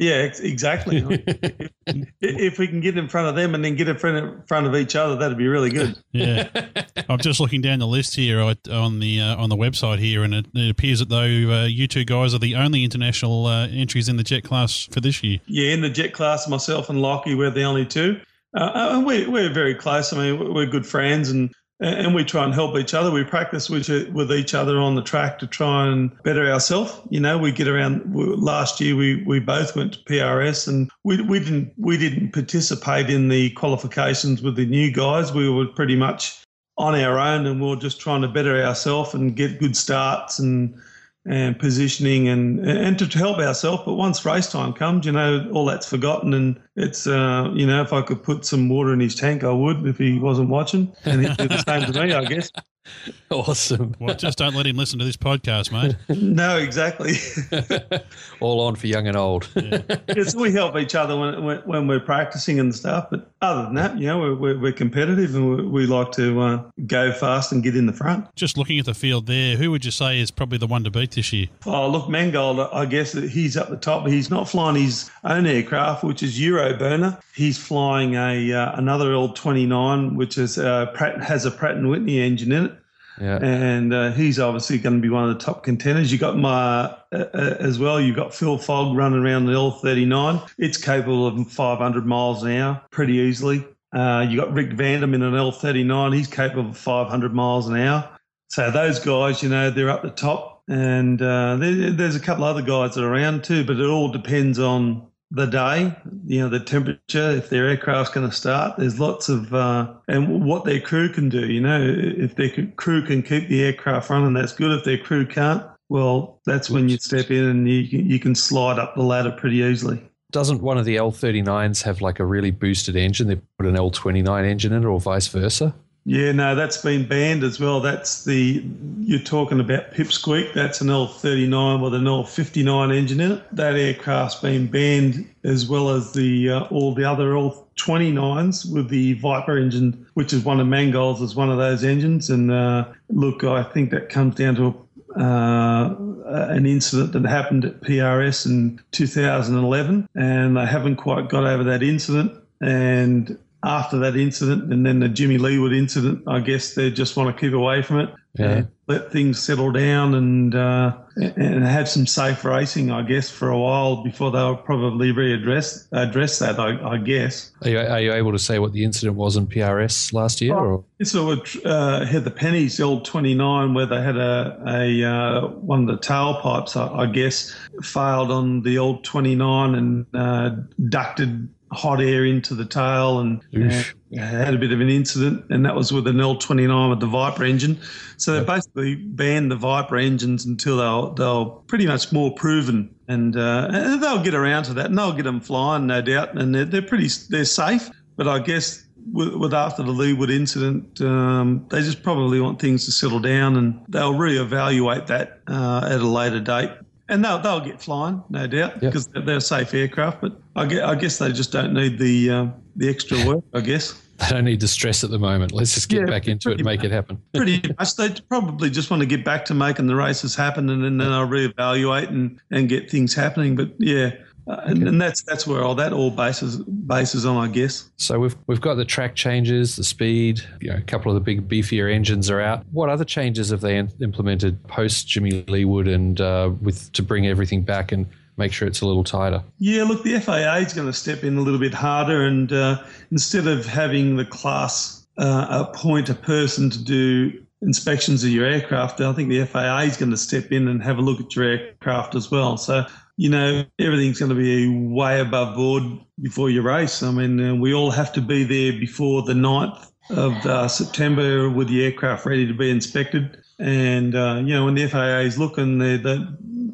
Yeah, exactly. if, if we can get in front of them and then get in front of, front of each other, that'd be really good. Yeah, I'm just looking down the list here on the uh, on the website here, and it, it appears that though uh, you two guys are the only international uh, entries in the jet class for this year. Yeah, in the jet class, myself and Lockie, we're the only two. Uh, and we, we're very close. I mean, we're good friends and and we try and help each other. We practice with, each other on the track to try and better ourselves. You know, we get around. Last year, we, we both went to PRS, and we, we didn't we didn't participate in the qualifications with the new guys. We were pretty much on our own, and we are just trying to better ourselves and get good starts and and positioning and and to help ourselves. But once race time comes, you know, all that's forgotten, and it's uh, you know, if I could put some water in his tank, I would if he wasn't watching, and he'd do the same to me, I guess. Awesome. Well, just don't let him listen to this podcast, mate. No, exactly. All on for young and old. it's, we help each other when, when when we're practicing and stuff. But other than that, you know, we're we're, we're competitive and we, we like to uh, go fast and get in the front. Just looking at the field there, who would you say is probably the one to beat this year? Oh, look, Mangold, I guess he's up the top. He's not flying his own aircraft, which is Euroburner. He's flying a uh, another L29, which is uh, Pratt, has a Pratt and Whitney engine in it. Yeah. And uh, he's obviously going to be one of the top contenders. You got my uh, uh, as well. You've got Phil Fogg running around the L39. It's capable of 500 miles an hour pretty easily. Uh, you got Rick Vandam in an L39. He's capable of 500 miles an hour. So those guys, you know, they're up the top. And uh, there, there's a couple other guys that are around too, but it all depends on the day, you know, the temperature, if their aircraft's going to start. There's lots of, uh, and what their crew can do, you know, if their crew can keep the aircraft running, that's good. If their crew can't, well, that's when you step in and you you can slide up the ladder pretty easily. Doesn't one of the L39s have like a really boosted engine? They put an L29 engine in it, or vice versa? Yeah, no, that's been banned as well. That's the you're talking about Pipsqueak. That's an L39 with an L59 engine in it. That aircraft's been banned as well as the uh, all the other L29s with the Viper engine, which is one of Mangold's is one of those engines. And uh, look, I think that comes down to uh, an incident that happened at PRS in 2011, and they haven't quite got over that incident. And after that incident and then the Jimmy Leeward incident, I guess they just want to keep away from it. Yeah. let things settle down and uh, and have some safe racing, I guess, for a while before they'll probably readdress address that. I, I guess. Are you, are you able to say what the incident was in PRS last year? Or? This sort uh, had the pennies, the old 29, where they had a, a uh, one of the tailpipes, I, I guess, failed on the old 29 and uh, ducted hot air into the tail and, and had a bit of an incident, and that was with an L29 with the Viper engine. So they basically banned the Viper engines until they're, they're pretty much more proven, and, uh, and they'll get around to that, and they'll get them flying, no doubt, and they're, they're pretty they're safe. But I guess with, with after the Leeward incident, um, they just probably want things to settle down, and they'll reevaluate that uh, at a later date. And they'll, they'll get flying, no doubt, because they're, they're safe aircraft. But I guess, I guess they just don't need the uh, the extra work, I guess. They don't need the stress at the moment. Let's just get Yeah, back into it and make it happen. Pretty much. They probably just want to get back to making the races happen, and then they'll reevaluate and, and get things happening. But yeah, uh, and, and that's that's where all that all bases bases on, I guess. So we've we've got the track changes, the speed. You know, a couple of the big beefier engines are out. What other changes have they in- implemented post Jimmy Leeward and uh, with to bring everything back and make sure it's a little tighter? Yeah, look, the FAA is going to step in a little bit harder, and uh, instead of having the class uh, appoint a person to do inspections of your aircraft, I think the FAA is going to step in and have a look at your aircraft as well. So, you know, everything's going to be way above board before your race. I mean, uh, we all have to be there before the 9th of uh, September with the aircraft ready to be inspected. And, uh, you know, when the FAA is looking, they're, they're,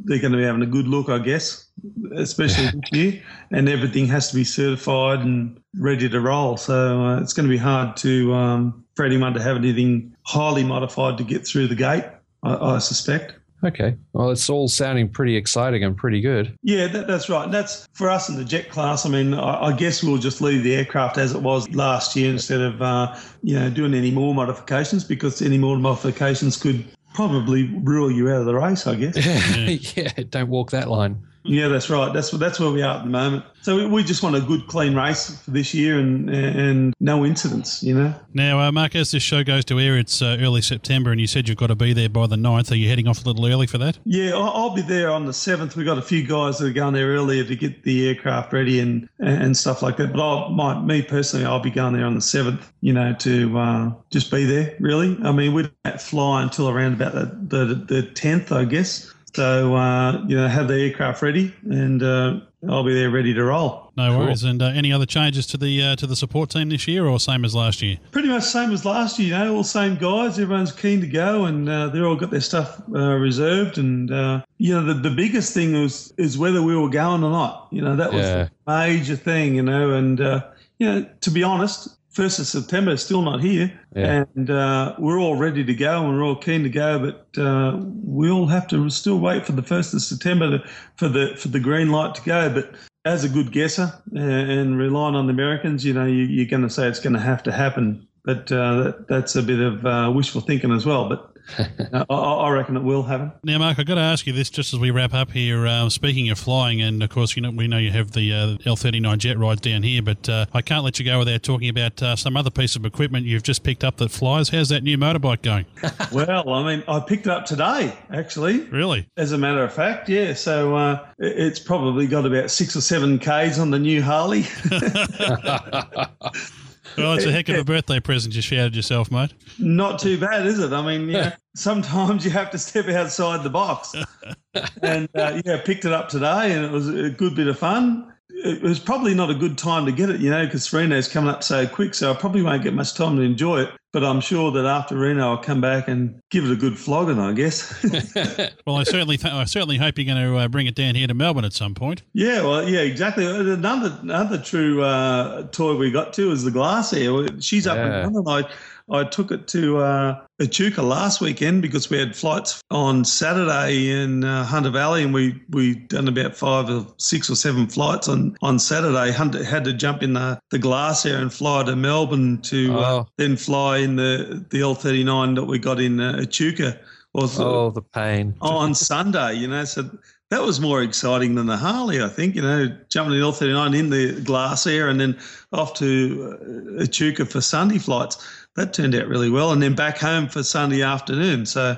they're going to be having a good look, I guess, especially this year. And everything has to be certified and ready to roll. So uh, it's going to be hard to um, for anyone to have anything highly modified to get through the gate, I, I suspect. Okay. Well, it's all sounding pretty exciting and pretty good. Yeah, that, that's right. And that's for us in the jet class. I mean, I, I guess we'll just leave the aircraft as it was last year instead of, uh, you know, doing any more modifications because any more modifications could probably rule you out of the race, I guess. yeah, don't walk that line. Yeah, that's right. That's that's where we are at the moment. So we, we just want a good, clean race for this year and and no incidents. You know. Now, uh, Mark, as this show goes to air, it's uh, early September, and you said you've got to be there by the 9th. Are you heading off a little early for that? Yeah, I'll, I'll be there on the seventh. We've got a few guys that are going there earlier to get the aircraft ready and and stuff like that. But I'll, my, me personally, I'll be going there on the seventh. You know, to uh, just be there. Really, I mean, we don't fly until around about the the the tenth, I guess. So uh, you know, have the aircraft ready, and uh, I'll be there ready to roll. No worries. And uh, any other changes to the uh, to the support team this year, or same as last year? Pretty much same as last year, you know, all same guys. Everyone's keen to go, and uh, they're all got their stuff uh, reserved. And uh, you know, the, the biggest thing was is whether we were going or not. You know, that was Yeah. the major thing. You know, and uh, you know, to be honest, first of September is still not here, Yeah. and uh, we're all ready to go and we're all keen to go, but uh, we all have to still wait for the first of September to, for the for the green light to go. But as a good guesser uh, and relying on the Americans, you know, you, you're going to say it's going to have to happen. But uh, that, that's a bit of uh, wishful thinking as well. But uh, I, I reckon it will happen. Now, Mark, I've got to ask you this just as we wrap up here. Um, speaking of flying, and of course, you know we know you have the uh, L39 jet rides down here, but uh, I can't let you go without talking about uh, some other piece of equipment you've just picked up that flies. How's that new motorbike going? well, I mean, I picked it up today, actually. Really? As a matter of fact, yeah. So uh, it's probably got about six or seven Ks on the new Harley. Well, it's a heck of a birthday present you shouted yourself, mate. Not too bad, is it? I mean, yeah, sometimes you have to step outside the box. and uh, yeah, picked it up today, and it was a good bit of fun. It was probably not a good time to get it, you know, because Reno's coming up so quick. So I probably won't get much time to enjoy it. But I'm sure that after Reno, I'll come back and give it a good flogging, I guess. well, I certainly, th- I certainly hope you're going to uh, bring it down here to Melbourne at some point. Yeah, well, yeah, exactly. Another another true uh, toy we got to is the Glasair. She's up Yeah. and running. I I took it to uh, Echuca last weekend because we had flights on Saturday in uh, Hunter Valley, and we we done about five or six or seven flights on on Saturday. Hunter had to jump in the, the Glasair and fly to Melbourne to uh, Oh. then fly in the the L thirty nine that we got in uh, Echuca. Was Oh, the pain. on Sunday, you know, so that was more exciting than the Harley, I think, you know, jumping in L39 in the Glasair and then off to uh, Echuca for Sunday flights. That turned out really well. And then back home for Sunday afternoon. So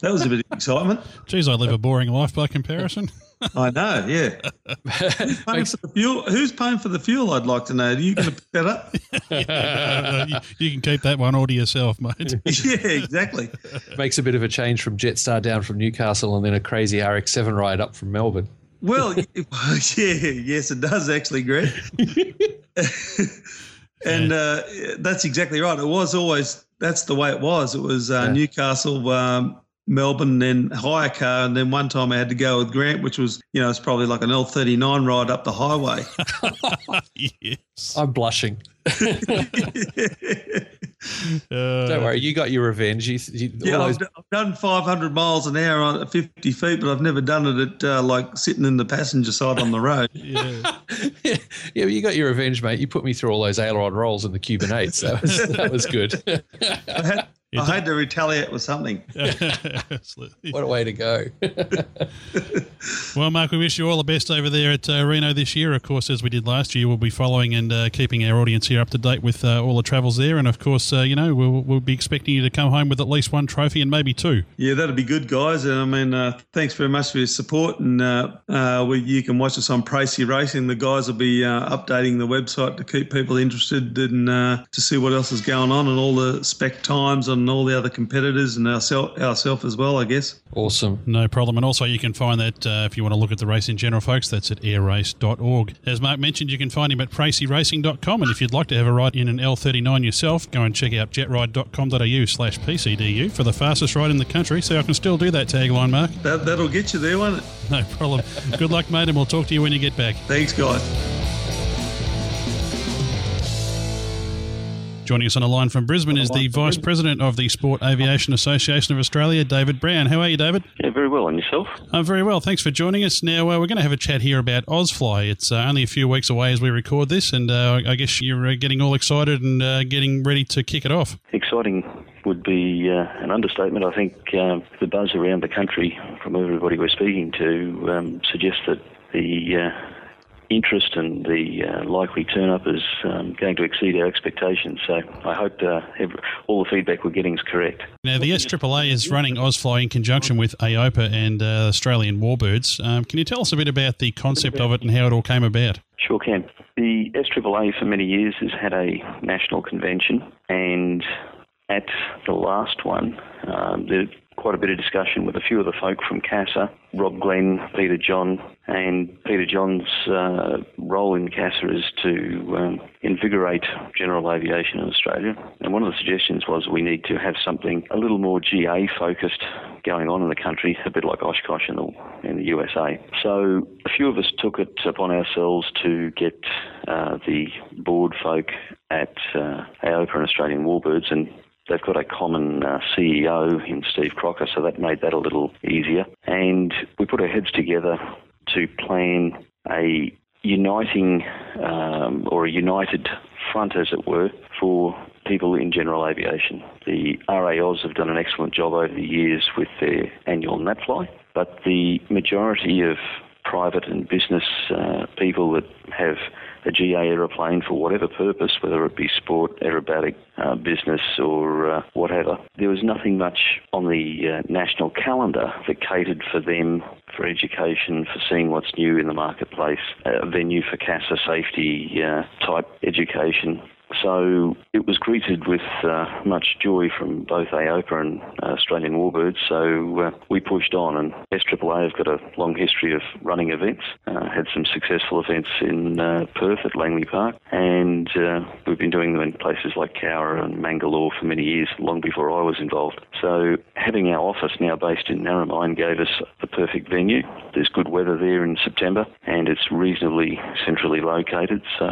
that was a bit of excitement. Geez, I live a boring life by comparison. I know, yeah. Who's paying for the fuel? Who's paying for the fuel? I'd like to know. Are you going to pick that up? you, you can keep that one all to yourself, mate. yeah, exactly. Makes a bit of a change from Jetstar down from Newcastle and then a crazy RX7 ride up from Melbourne. Well, yeah, yes, it does actually, Greg. And uh, that's exactly right. It was always that's the way it was. It was uh, Yeah. Newcastle, um, Melbourne, then hire car, and then one time I had to go with Grant, which was you know it's probably like an L thirty nine ride up the highway. yes. I'm blushing. Don't worry, you got your revenge. You, you, Yeah, those- I've done 500 miles an hour on at 50 feet, but I've never done it at uh, like sitting in the passenger side on the road. yeah. yeah, but you got your revenge, mate. You put me through all those aileron rolls in the Cuban eights. That was, that was good. I had, I had to retaliate with something. what a way to go. Well, Mark, we wish you all the best over there at uh, Reno this year. Of course, as we did last year, we'll be following and uh, keeping our audience here up to date with uh, all the travels there. And of course, uh, you know, we'll, we'll be expecting you to come home with at least one trophy and maybe two. Yeah, that'd be good, guys. And I mean, uh, thanks very much for your support. And uh, uh, we, you can watch us on Pracey Racing. The guys will be uh, updating the website to keep people interested and uh, to see what else is going on and all the spec times and all the other competitors and ourselves ourself as well, I guess. Awesome. No problem. And also, you can find that uh, if you want to look at the race in general, folks, that's at airrace.org. As Mark mentioned, you can find him at praceyracing.com. And if you'd like to have a ride in an L39 yourself, go and check out jetride.com.au slash PCDU for the fastest ride in the country. So I can still do that tagline, Mark. That, that'll get you there, won't it? No problem. Good luck, mate, and we'll talk to you when you get back. Thanks, guys. Joining us on the line from Brisbane is the Vice President of the Sport Aviation Association of Australia, David Brown. How are you, David? Yeah, very well. And yourself? I'm very well. Thanks for joining us. Now, uh, we're going to have a chat here about Ausfly. It's uh, only a few weeks away as we record this, and uh, I guess you're uh, getting all excited and uh, getting ready to kick it off. Exciting would be uh, an understatement. I think uh, the buzz around the country from everybody we're speaking to um, suggests that the uh, interest and the uh, likely turn up is um, going to exceed our expectations. So I hope uh, every, all the feedback we're getting is correct. Now, the SAAA is running Ausfly in conjunction with AOPA and uh, Australian Warbirds. Um, can you tell us a bit about the concept of it and how it all came about? Sure can. The SAAA for many years has had a national convention, and at the last one, um, there quite a bit of discussion with a few of the folk from CASA, Rob Glenn, Peter John, and Peter John's uh, role in CASA is to um, invigorate general aviation in Australia. And one of the suggestions was we need to have something a little more GA focused going on in the country, a bit like Oshkosh in the, in the USA. So a few of us took it upon ourselves to get uh, the board folk at uh, AOPA and Australian Warbirds and They've got a common uh, CEO in Steve Crocker, so that made that a little easier. And we put our heads together to plan a uniting um, or a united front, as it were, for people in general aviation. The RAAus have done an excellent job over the years with their annual NatFly, but the majority of private and business uh, people that have a GA aeroplane for whatever purpose, whether it be sport, aerobatic, uh, business, or uh, whatever. There was nothing much on the uh, national calendar that catered for them for education, for seeing what's new in the marketplace, a venue for CASA safety uh, type education. So it was greeted with uh, much joy from both AOPA and uh, Australian Warbirds. So uh, we pushed on, and SAAA have got a long history of running events. Uh, had some successful events in uh, Perth at Langley Park, and we've been doing them in places like Cowra and Mangalore for many years, long before I was involved. So having our office now based in Narromine gave us the perfect venue. There's good weather there in September, and it's reasonably centrally located. So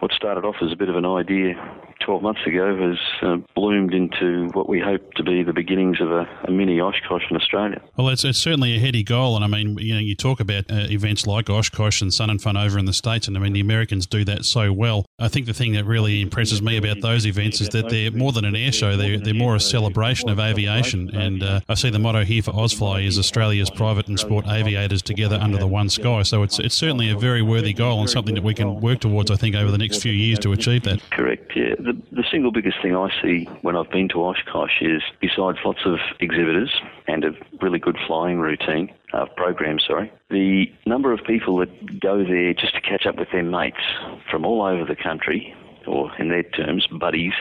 what started off as a bit of an idea 12 months ago has uh, bloomed into what we hope to be the beginnings of a, a mini Oshkosh in Australia. Well, it's, it's certainly a heady goal, and I mean, you know, you talk about uh, events like Oshkosh and Sun and Fun over in the states, and I mean, the Americans do that so well. I think the thing that really impresses me about those events is that they're more than an air show; they're, they're more a celebration of aviation. And uh, I see the motto here for Ausfly is Australia's private and sport aviators together under the one sky. So it's it's certainly a very worthy goal and something that we can work towards. I think over the next few years to achieve that. Correct. Yeah. The, the single biggest thing I see when I've been to Oshkosh is besides lots of exhibitors and a really good flying routine, uh, program, sorry, the number of people that go there just to catch up with their mates from all over the country or in their terms, buddies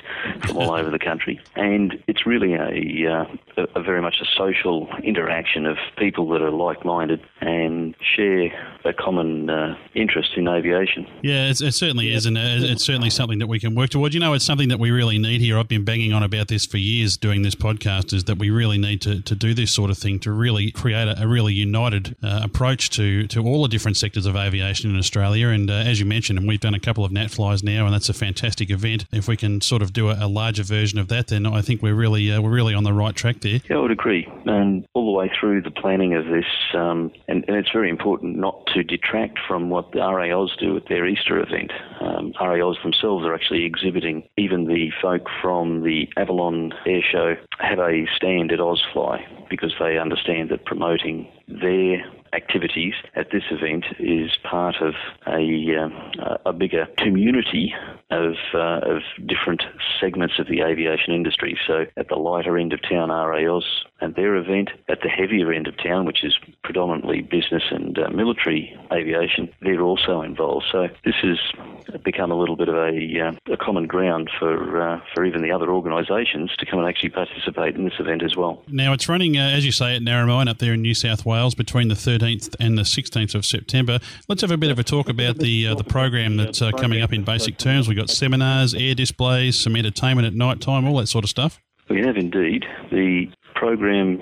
from all over the country. And it's really a, uh, a, very much a social interaction of people that are like-minded and share a common uh, interest in aviation. Yeah, it certainly is, and uh, it's certainly something that we can work towards. You know, it's something that we really need here. I've been banging on about this for years doing this podcast, is that we really need to, to do this sort of thing to really create a, a really united uh, approach to, to all the different sectors of aviation in Australia. And uh, as you mentioned, and we've done a couple of Nat flies now, and that's a fantastic event. If we can sort of do a, a larger version of that, then I think we're really uh, we're really on the right track there. Yeah, I would agree. And all the way through the planning of this, um, and, and, it's very important not to detract from what the RAAus do at their Easter event. Um, RAAus themselves are actually exhibiting. Even the folk from the Avalon Air Show have a stand at Ausfly because they understand that promoting their activities at this event is part of a, uh, a bigger community of, uh, of different segments of the aviation industry. So at the lighter end of town, RAAus and their event. At the heavier end of town, which is predominantly business and uh, military aviation, they're also involved. So this has become a little bit of a, uh, a common ground for, uh, for even the other organisations to come and actually participate in this event as well. Now it's running, uh, as you say, at Narromine up there in New South Wales between the 13th 13th and the 16th of September. Let's have a bit of a talk about the uh, the program that's uh, coming up in basic terms. We've got seminars, air displays, some entertainment at night time, all that sort of stuff. We have indeed. The program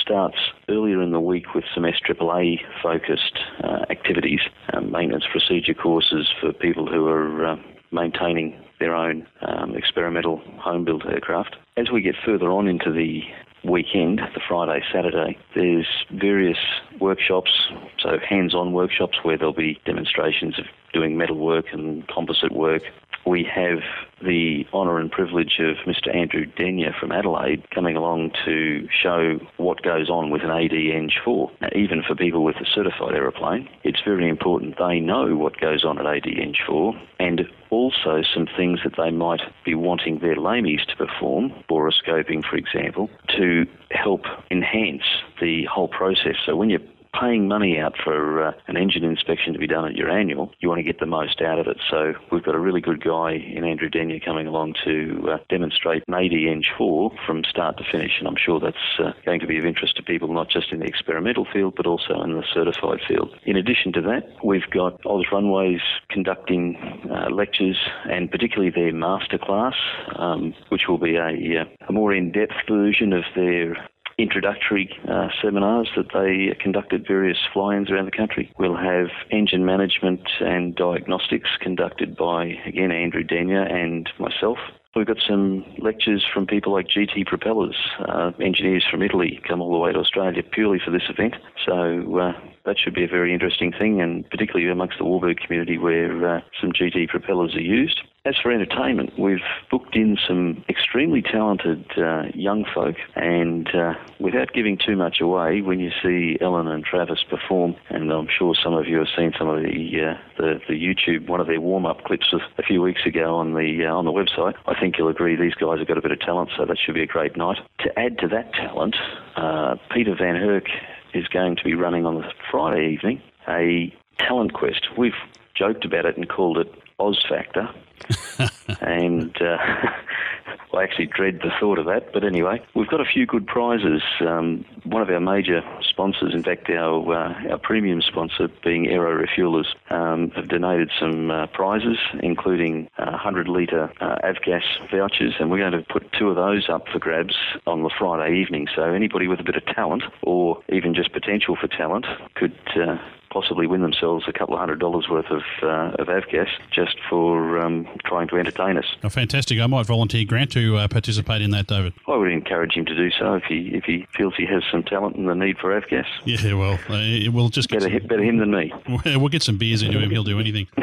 starts earlier in the week with some SAAA focused uh, activities, um, maintenance procedure courses for people who are uh, maintaining their own um, experimental home built aircraft. As we get further on into the weekend, the Friday, Saturday, there's various workshops, so hands on workshops where there'll be demonstrations of doing metal work and composite work. We have the honour and privilege of Mr. Andrew Denyer from Adelaide coming along to show what goes on with an AD Eng 4. Now, even for people with a certified aeroplane, it's very important they know what goes on at AD Eng 4 and also some things that they might be wanting their LAMEs to perform, boroscoping for example, to help enhance the whole process. So when you're paying money out for uh, an engine inspection to be done at your annual, you want to get the most out of it. So we've got a really good guy in Andrew Denyer coming along to uh, demonstrate an AD Eng 4 from start to finish, and I'm sure that's uh, going to be of interest to people not just in the experimental field but also in the certified field. In addition to that, we've got Oz Runways conducting uh, lectures and particularly their masterclass, um, which will be a, uh, a more in-depth version of their introductory uh, seminars that they conduct at various fly-ins around the country. We'll have engine management and diagnostics conducted by, again, Andrew Denyer and myself. We've got some lectures from people like GT Propellers, uh, engineers from Italy come all the way to Australia purely for this event. So uh, that should be a very interesting thing, and particularly amongst the warbird community where uh, some GT propellers are used. As for entertainment, we've booked in some extremely talented uh, young folk, and uh, without giving too much away, when you see Ellen and Travis perform, and I'm sure some of you have seen some of the uh, the, the, YouTube, one of their warm-up clips of a few weeks ago on the uh, on the website, I think you'll agree these guys have got a bit of talent, so that should be a great night. To add to that talent, uh, Peter Van Herk is going to be running on the Friday evening a talent quest. We've joked about it and called it Oz Factor. and uh, I actually dread the thought of that. But anyway, we've got a few good prizes. Um, one of our major sponsors, in fact, our uh, our premium sponsor, being Aero Refuelers, um, have donated some uh, prizes, including uh, 100 litre uh, Avgas vouchers, and we're going to put two of those up for grabs on the Friday evening. So anybody with a bit of talent, or even just potential for talent, could uh, possibly win themselves a couple of hundred dollars worth of uh, of avgas just for um, trying to entertain us. Oh, fantastic! I might volunteer Grant to uh, participate in that, David. I would encourage him to do so if he if he feels he has some talent and the need for avgas. Yeah, well, uh, we'll just better him, better him than me. We'll get some beers into him; he'll do anything.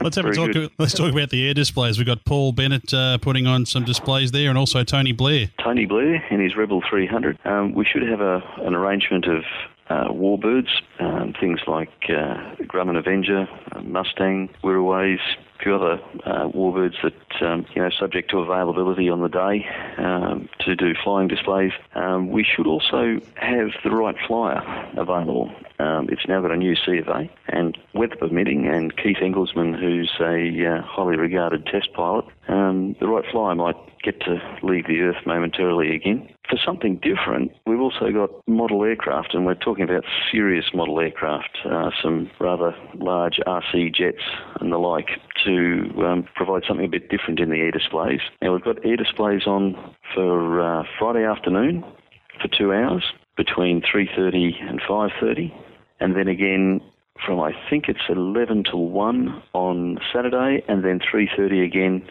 Let's have a talk. Good. Let's talk about the air displays. We've got Paul Bennett uh, putting on some displays there, and also Tony Blair. Tony Blair in his Rebel 300. Um, we should have a, an arrangement of uh, warbirds, um, things like uh, Grumman Avenger, uh, Mustang, Wirraways, a few other uh, warbirds that, um, you know, subject to availability on the day um, to do flying displays. Um, we should also have the Wright Flyer available. Um, it's now got a new C of A, and weather permitting, and Keith Engelsman, who's a uh, highly regarded test pilot, um, the Wright Flyer might get to leave the Earth momentarily again. For something different, we've also got model aircraft, and we're talking about serious model aircraft, uh, some rather large RC jets and the like, to um, provide something a bit different in the air displays. Now, we've got air displays on for uh, Friday afternoon for two hours between 3.30 and 5.30, and then again from I think it's 11 till 1 on Saturday, and then 3.30 again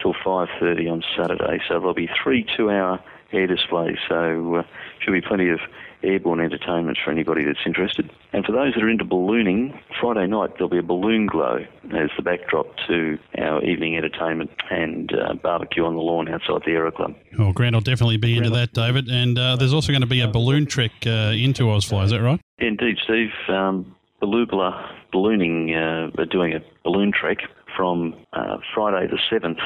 till 5.30 on Saturday. So there'll be three two-hour air displays. So uh, should be plenty of airborne entertainment for anybody that's interested. And for those that are into ballooning, Friday night there'll be a balloon glow as the backdrop to our evening entertainment and uh, barbecue on the lawn outside the Aero Club. Well, Grant will definitely be into that, David. And uh, there's also going to be a balloon trek uh, into Ausfly. Is that right? Indeed, Steve. Um, Belubula Ballooning uh, are doing a balloon trek from uh, Friday the 7th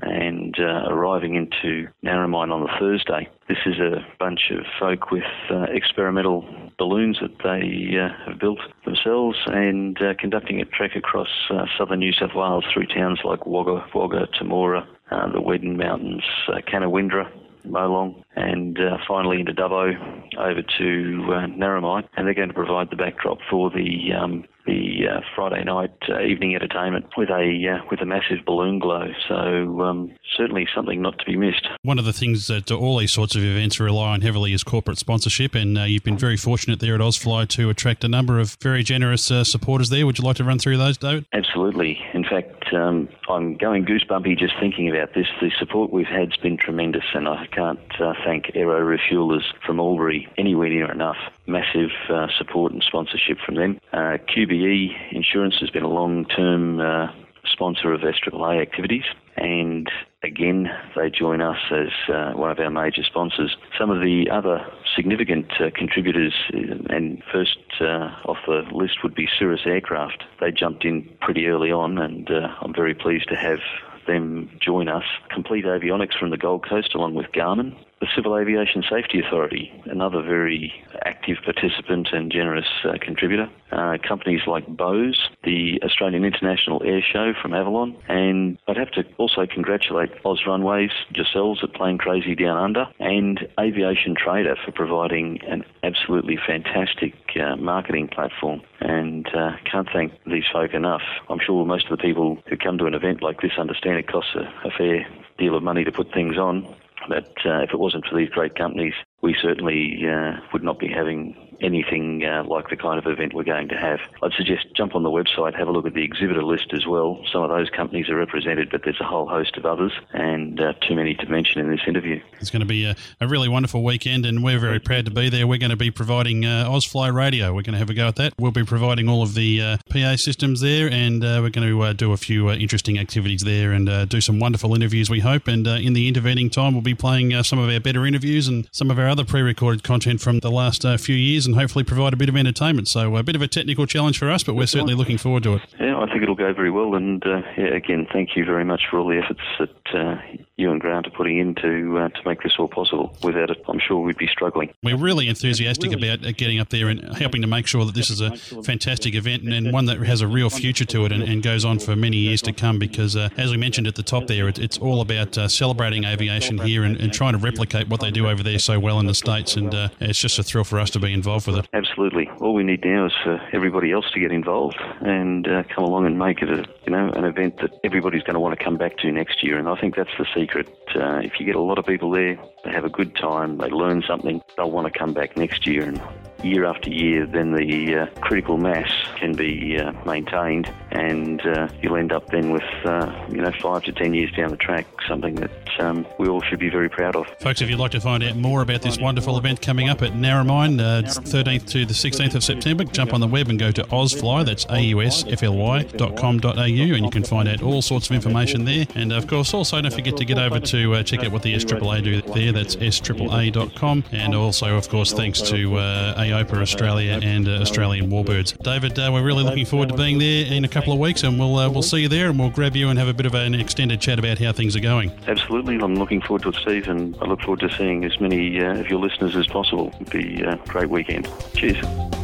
and uh, arriving into Narromine on the Thursday. This is a bunch of folk with uh, experimental balloons that they uh, have built themselves and uh, conducting a trek across uh, southern New South Wales through towns like Wagga, Wagga, Temora, uh, the Weddin Mountains, uh, Canowindra, Molong, and uh, finally into Dubbo over to uh, Narromine, and they're going to provide the backdrop for the um, the uh, Friday night uh, evening entertainment with a uh, with a massive balloon glow. So um, certainly something not to be missed. One of the things that all these sorts of events rely on heavily is corporate sponsorship, and uh, you've been very fortunate there at Ausfly to attract a number of very generous uh, supporters there. Would you like to run through those, David? Absolutely. In fact, um, I'm going goosebumpy just thinking about this. The support we've had's been tremendous, and I can't uh, thank Aero Refuelers from Albury anywhere near enough. Massive uh, support and sponsorship from them. Uh, QBE Insurance has been a long-term uh, sponsor of SAAA activities, and again, they join us as uh, one of our major sponsors. Some of the other significant uh, contributors, uh, and first off the list would be Cirrus Aircraft. They jumped in pretty early on, and I'm very pleased to have them join us. Complete Avionics from the Gold Coast, along with Garmin. The Civil Aviation Safety Authority, another very active participant and generous uh, contributor. Uh, companies like Bose, the Australian International Air Show from Avalon, and I'd have to also congratulate Oz Runways, yourselves at Plane Crazy Down Under, and Aviation Trader for providing an absolutely fantastic uh, marketing platform. And uh, can't thank these folk enough. I'm sure most of the people who come to an event like this understand it costs a, a fair deal of money to put things on. But uh, if it wasn't for these great companies, we certainly uh, would not be having anything uh, like the kind of event we're going to have. I'd suggest jump on the website, have a look at the exhibitor list as well. Some of those companies are represented, but there's a whole host of others, and uh, too many to mention in this interview. It's going to be a, a really wonderful weekend, and we're very proud to be there. We're going to be providing uh, Ausfly Radio. We're going to have a go at that. We'll be providing all of the uh, PA systems there, and uh, we're going to uh, do a few interesting activities there and do some wonderful interviews, we hope. And in the intervening time, we'll be playing some of our better interviews and some of our other pre recorded content from the last few years and hopefully provide a bit of entertainment. So, a bit of a technical challenge for us, but we're certainly looking forward to it. Yeah, I think it'll go very well. And uh, yeah, again, thank you very much for all the efforts that uh, you and Grant are putting in to, uh, to make this all possible. Without it, I'm sure we'd be struggling. We're really enthusiastic about uh, getting up there and helping to make sure that this is a fantastic event and, and one that has a real future to it and, and goes on for many years to come because, uh, as we mentioned at the top there, it, it's all about uh, celebrating aviation here and, and, trying to replicate what they do over there so well in the States. And uh, it's just a thrill for us to be involved with it. Absolutely. All we need now is for everybody else to get involved and uh, come along and make it a, you know, an event that everybody's going to want to come back to next year. And I think that's the secret. Uh, if you get a lot of people there, they have a good time, they learn something, they'll want to come back next year. And year after year, then the uh, critical mass can be uh, maintained, and uh, you'll end up then with uh, you know five to ten years down the track something that um, we all should be very proud of. Folks, if you'd like to find out more about this wonderful event coming up at Narromine, 13th uh, to the 16th of September, jump on the web and go to AusFly. That's ausfly.com.au, and you can find out all sorts of information there. And of course, also don't forget to get over to uh, check out what the SAAA do there. That's SAAA.com, and also, of course, thanks to uh, AOPA Australia and uh, Australian Warbirds. David, uh, we're really looking forward to being there in a couple of weeks, and we'll uh, we'll see you there, and we'll grab you and have a bit of an extended chat about how things are going. Absolutely, I'm looking forward to it, Steve, and I look forward to seeing as many uh, of your listeners as possible. It'll be a great weekend. Cheers.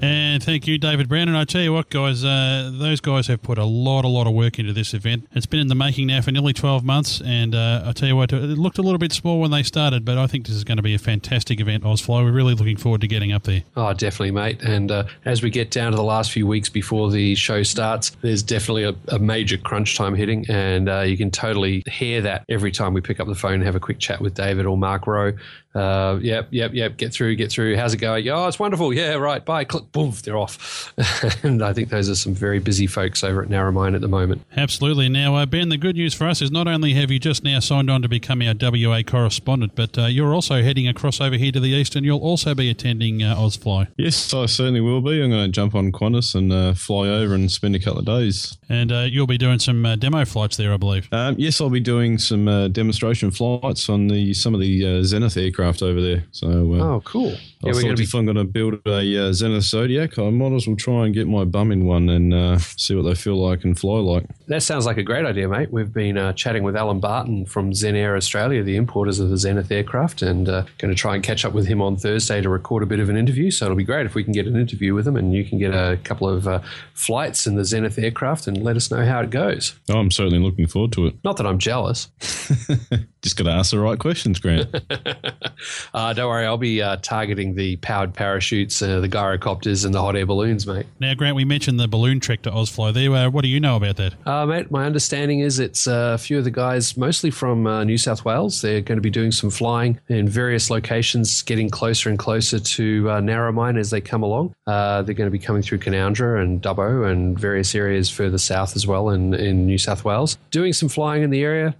And thank you, David Brown. And I tell you what, guys, uh, those guys have put a lot, a lot of work into this event. It's been in the making now for nearly 12 months. And uh, I tell you what, it looked a little bit small when they started, but I think this is going to be a fantastic event, Ausfly. We're really looking forward to getting up there. Oh, definitely, mate. And uh, as we get down to the last few weeks before the show starts, there's definitely a, a major crunch time hitting. And uh, you can totally hear that every time we pick up the phone and have a quick chat with David or Mark Rowe. Uh, yep, yep, yep. Get through, get through. How's it going? Oh, it's wonderful. Yeah, right. Bye. Click. Boom. They're off. and I think those are some very busy folks over at Narromine at the moment. Absolutely. Now, uh, Ben, the good news for us is not only have you just now signed on to become our WA correspondent, but uh, you're also heading across over here to the east, and you'll also be attending uh, Ausfly. Yes, I certainly will be. I'm going to jump on Qantas and uh, fly over and spend a couple of days. And uh, you'll be doing some uh, demo flights there, I believe. Um, yes, I'll be doing some demonstration flights on the some of the Zenith aircraft over there. So, uh, oh, cool. I thought if I'm going to build a uh, Zenith Zodiac, I might as well try and get my bum in one and uh, see what they feel like and fly like. That sounds like a great idea, mate. We've been uh, chatting with Alan Barton from Zen Air Australia, the importers of the Zenith aircraft, and uh, going to try and catch up with him on Thursday to record a bit of an interview. So it'll be great if we can get an interview with him and you can get a couple of uh, flights in the Zenith aircraft and let us know how it goes. Oh, I'm certainly looking forward to it. Not that I'm jealous. Just got to ask the right questions, Grant. uh, don't worry, I'll be uh, targeting the powered parachutes, uh, the gyrocopters, and the hot air balloons, mate. Now, Grant, we mentioned the balloon trek to Ausfly there. Uh, what do you know about that? Uh, mate, my understanding is it's uh, a few of the guys, mostly from New South Wales. They're going to be doing some flying in various locations, getting closer and closer to Narromine as they come along. they're going to be coming through Canowindra and Dubbo and various areas further south as well in, in New South Wales. Doing some flying in the area,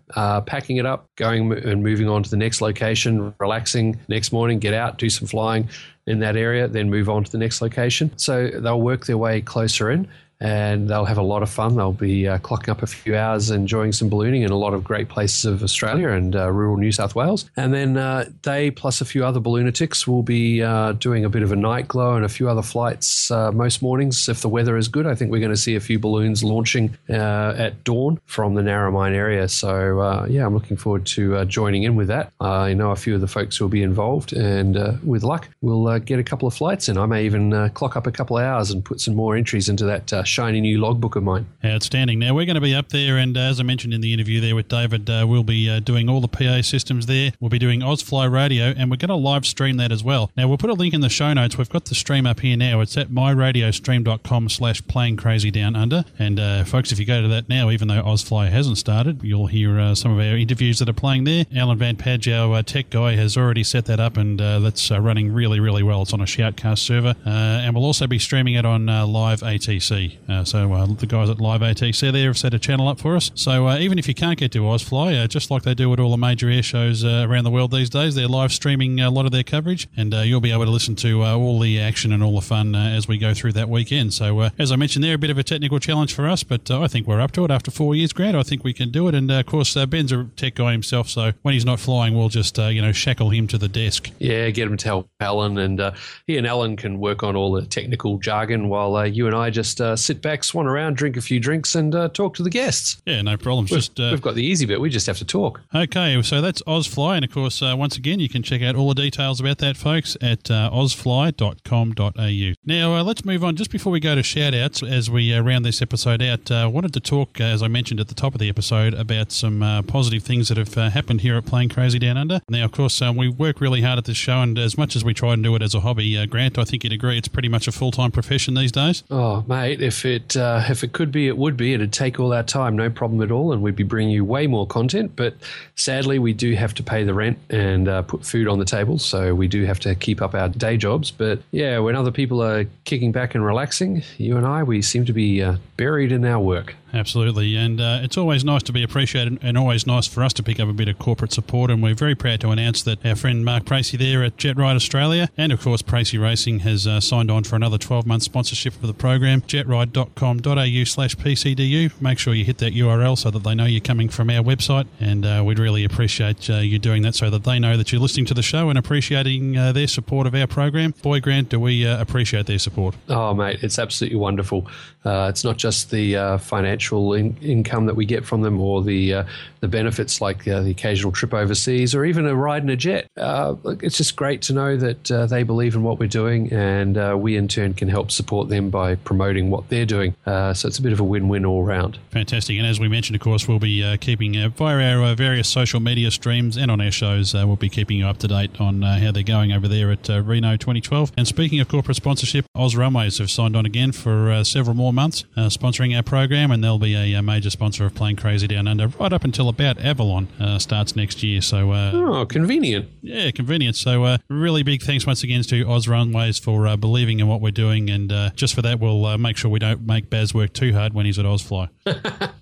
packing it up, going and moving on to the next location, relaxing next morning, get out, do some flying in that area, then move on to the next location. So they'll work their way closer in and they'll have a lot of fun. They'll be uh, clocking up a few hours, enjoying some ballooning in a lot of great places of Australia and uh, rural New South Wales. And then uh, they, plus a few other balloonatics, will be uh, doing a bit of a night glow and a few other flights uh, most mornings if the weather is good. I think we're going to see a few balloons launching uh, at dawn from the Narromine area. So, yeah, I'm looking forward to joining in with that. I know a few of the folks who will be involved, and with luck, we'll get a couple of flights in. I may even clock up a couple of hours and put some more entries into that shiny new logbook of mine. Outstanding. Now, we're going to be up there, and as I mentioned in the interview there with David, uh, we'll be uh, doing all the PA systems there. We'll be doing Ausfly Radio, and we're going to live stream that as well. Now, we'll put a link in the show notes. We've got the stream up here now. It's at myradiostream.com slash planecrazydownunder. And, uh, folks, if you go to that now, even though Ausfly hasn't started, you'll hear uh, some of our interviews that are playing there. Alan Van Padge, our uh, tech guy, has already set that up, and that's running really, really well. It's on a Shoutcast server, and we'll also be streaming it on live ATC. Uh, so uh, the guys at Live ATC there have set a channel up for us. So uh, even if you can't get to Ausfly, uh, just like they do at all the major air shows uh, around the world these days, they're live streaming uh, a lot of their coverage, and uh, you'll be able to listen to uh, all the action and all the fun as we go through that weekend. So as I mentioned there, a bit of a technical challenge for us, but I think we're up to it after four years, Grant. I think we can do it. And of course, Ben's a tech guy himself, so when he's not flying, we'll just you know shackle him to the desk. Yeah, get him to help Alan, and he and Alan can work on all the technical jargon while you and I just sit back, swan around, drink a few drinks, and uh, talk to the guests. Yeah, no problems. We've, Just uh, we've got the easy bit. We just have to talk. Okay, so that's Ausfly, and of course, uh, once again, you can check out all the details about that, folks, at uh, ausfly.com.au. Now, uh, let's move on. Just before we go to shout outs, as we uh, round this episode out, I uh, wanted to talk, uh, as I mentioned at the top of the episode, about some uh, positive things that have uh, happened here at Plane Crazy Down Under. Now, of course, um, we work really hard at this show, and as much as we try and do it as a hobby, uh, Grant, I think you'd agree it's pretty much a full time profession these days. Oh, mate, if it uh, if it could be, it would be. It'd take all our time, no problem at all, and we'd be bringing you way more content. But sadly, we do have to pay the rent and uh, put food on the table, so we do have to keep up our day jobs. But yeah, when other people are kicking back and relaxing, you and I, we seem to be uh, buried in our work. Absolutely, and uh, it's always nice to be appreciated, and always nice for us to pick up a bit of corporate support. And we're very proud to announce that our friend Mark Pracey there at Jet Ride Australia, and of course Pracey Racing, has uh, signed on for another 12 month sponsorship for the program. Jetride.com.au/slash PCDU. Make sure you hit that URL so that they know you're coming from our website, and uh, we'd really appreciate uh, you doing that so that they know that you're listening to the show and appreciating uh, their support of our program. Boy, Grant, do we uh, appreciate their support? Oh, mate, it's absolutely wonderful. It's not just the uh, financial in- income that we get from them, or the uh, the benefits like uh, the occasional trip overseas, or even a ride in a jet. Uh, it's just great to know that uh, they believe in what we're doing, and uh, we in turn can help support them by promoting what they're doing. So it's a bit of a win-win all round. Fantastic. And as we mentioned, of course, we'll be keeping via our various social media streams and on our shows, we'll be keeping you up to date on how they're going over there at Reno 2012. And speaking of corporate sponsorship, Oz Runways have signed on again for several more months sponsoring our program, and they'll be a, a major sponsor of Plane Crazy Down Under right up until about Avalon uh, starts next year. So, uh, Oh, convenient. yeah, convenient. So, uh, really big thanks once again to Oz Runways for uh, believing in what we're doing, and uh, just for that, we'll uh, make sure we don't make Baz work too hard when he's at Ausfly.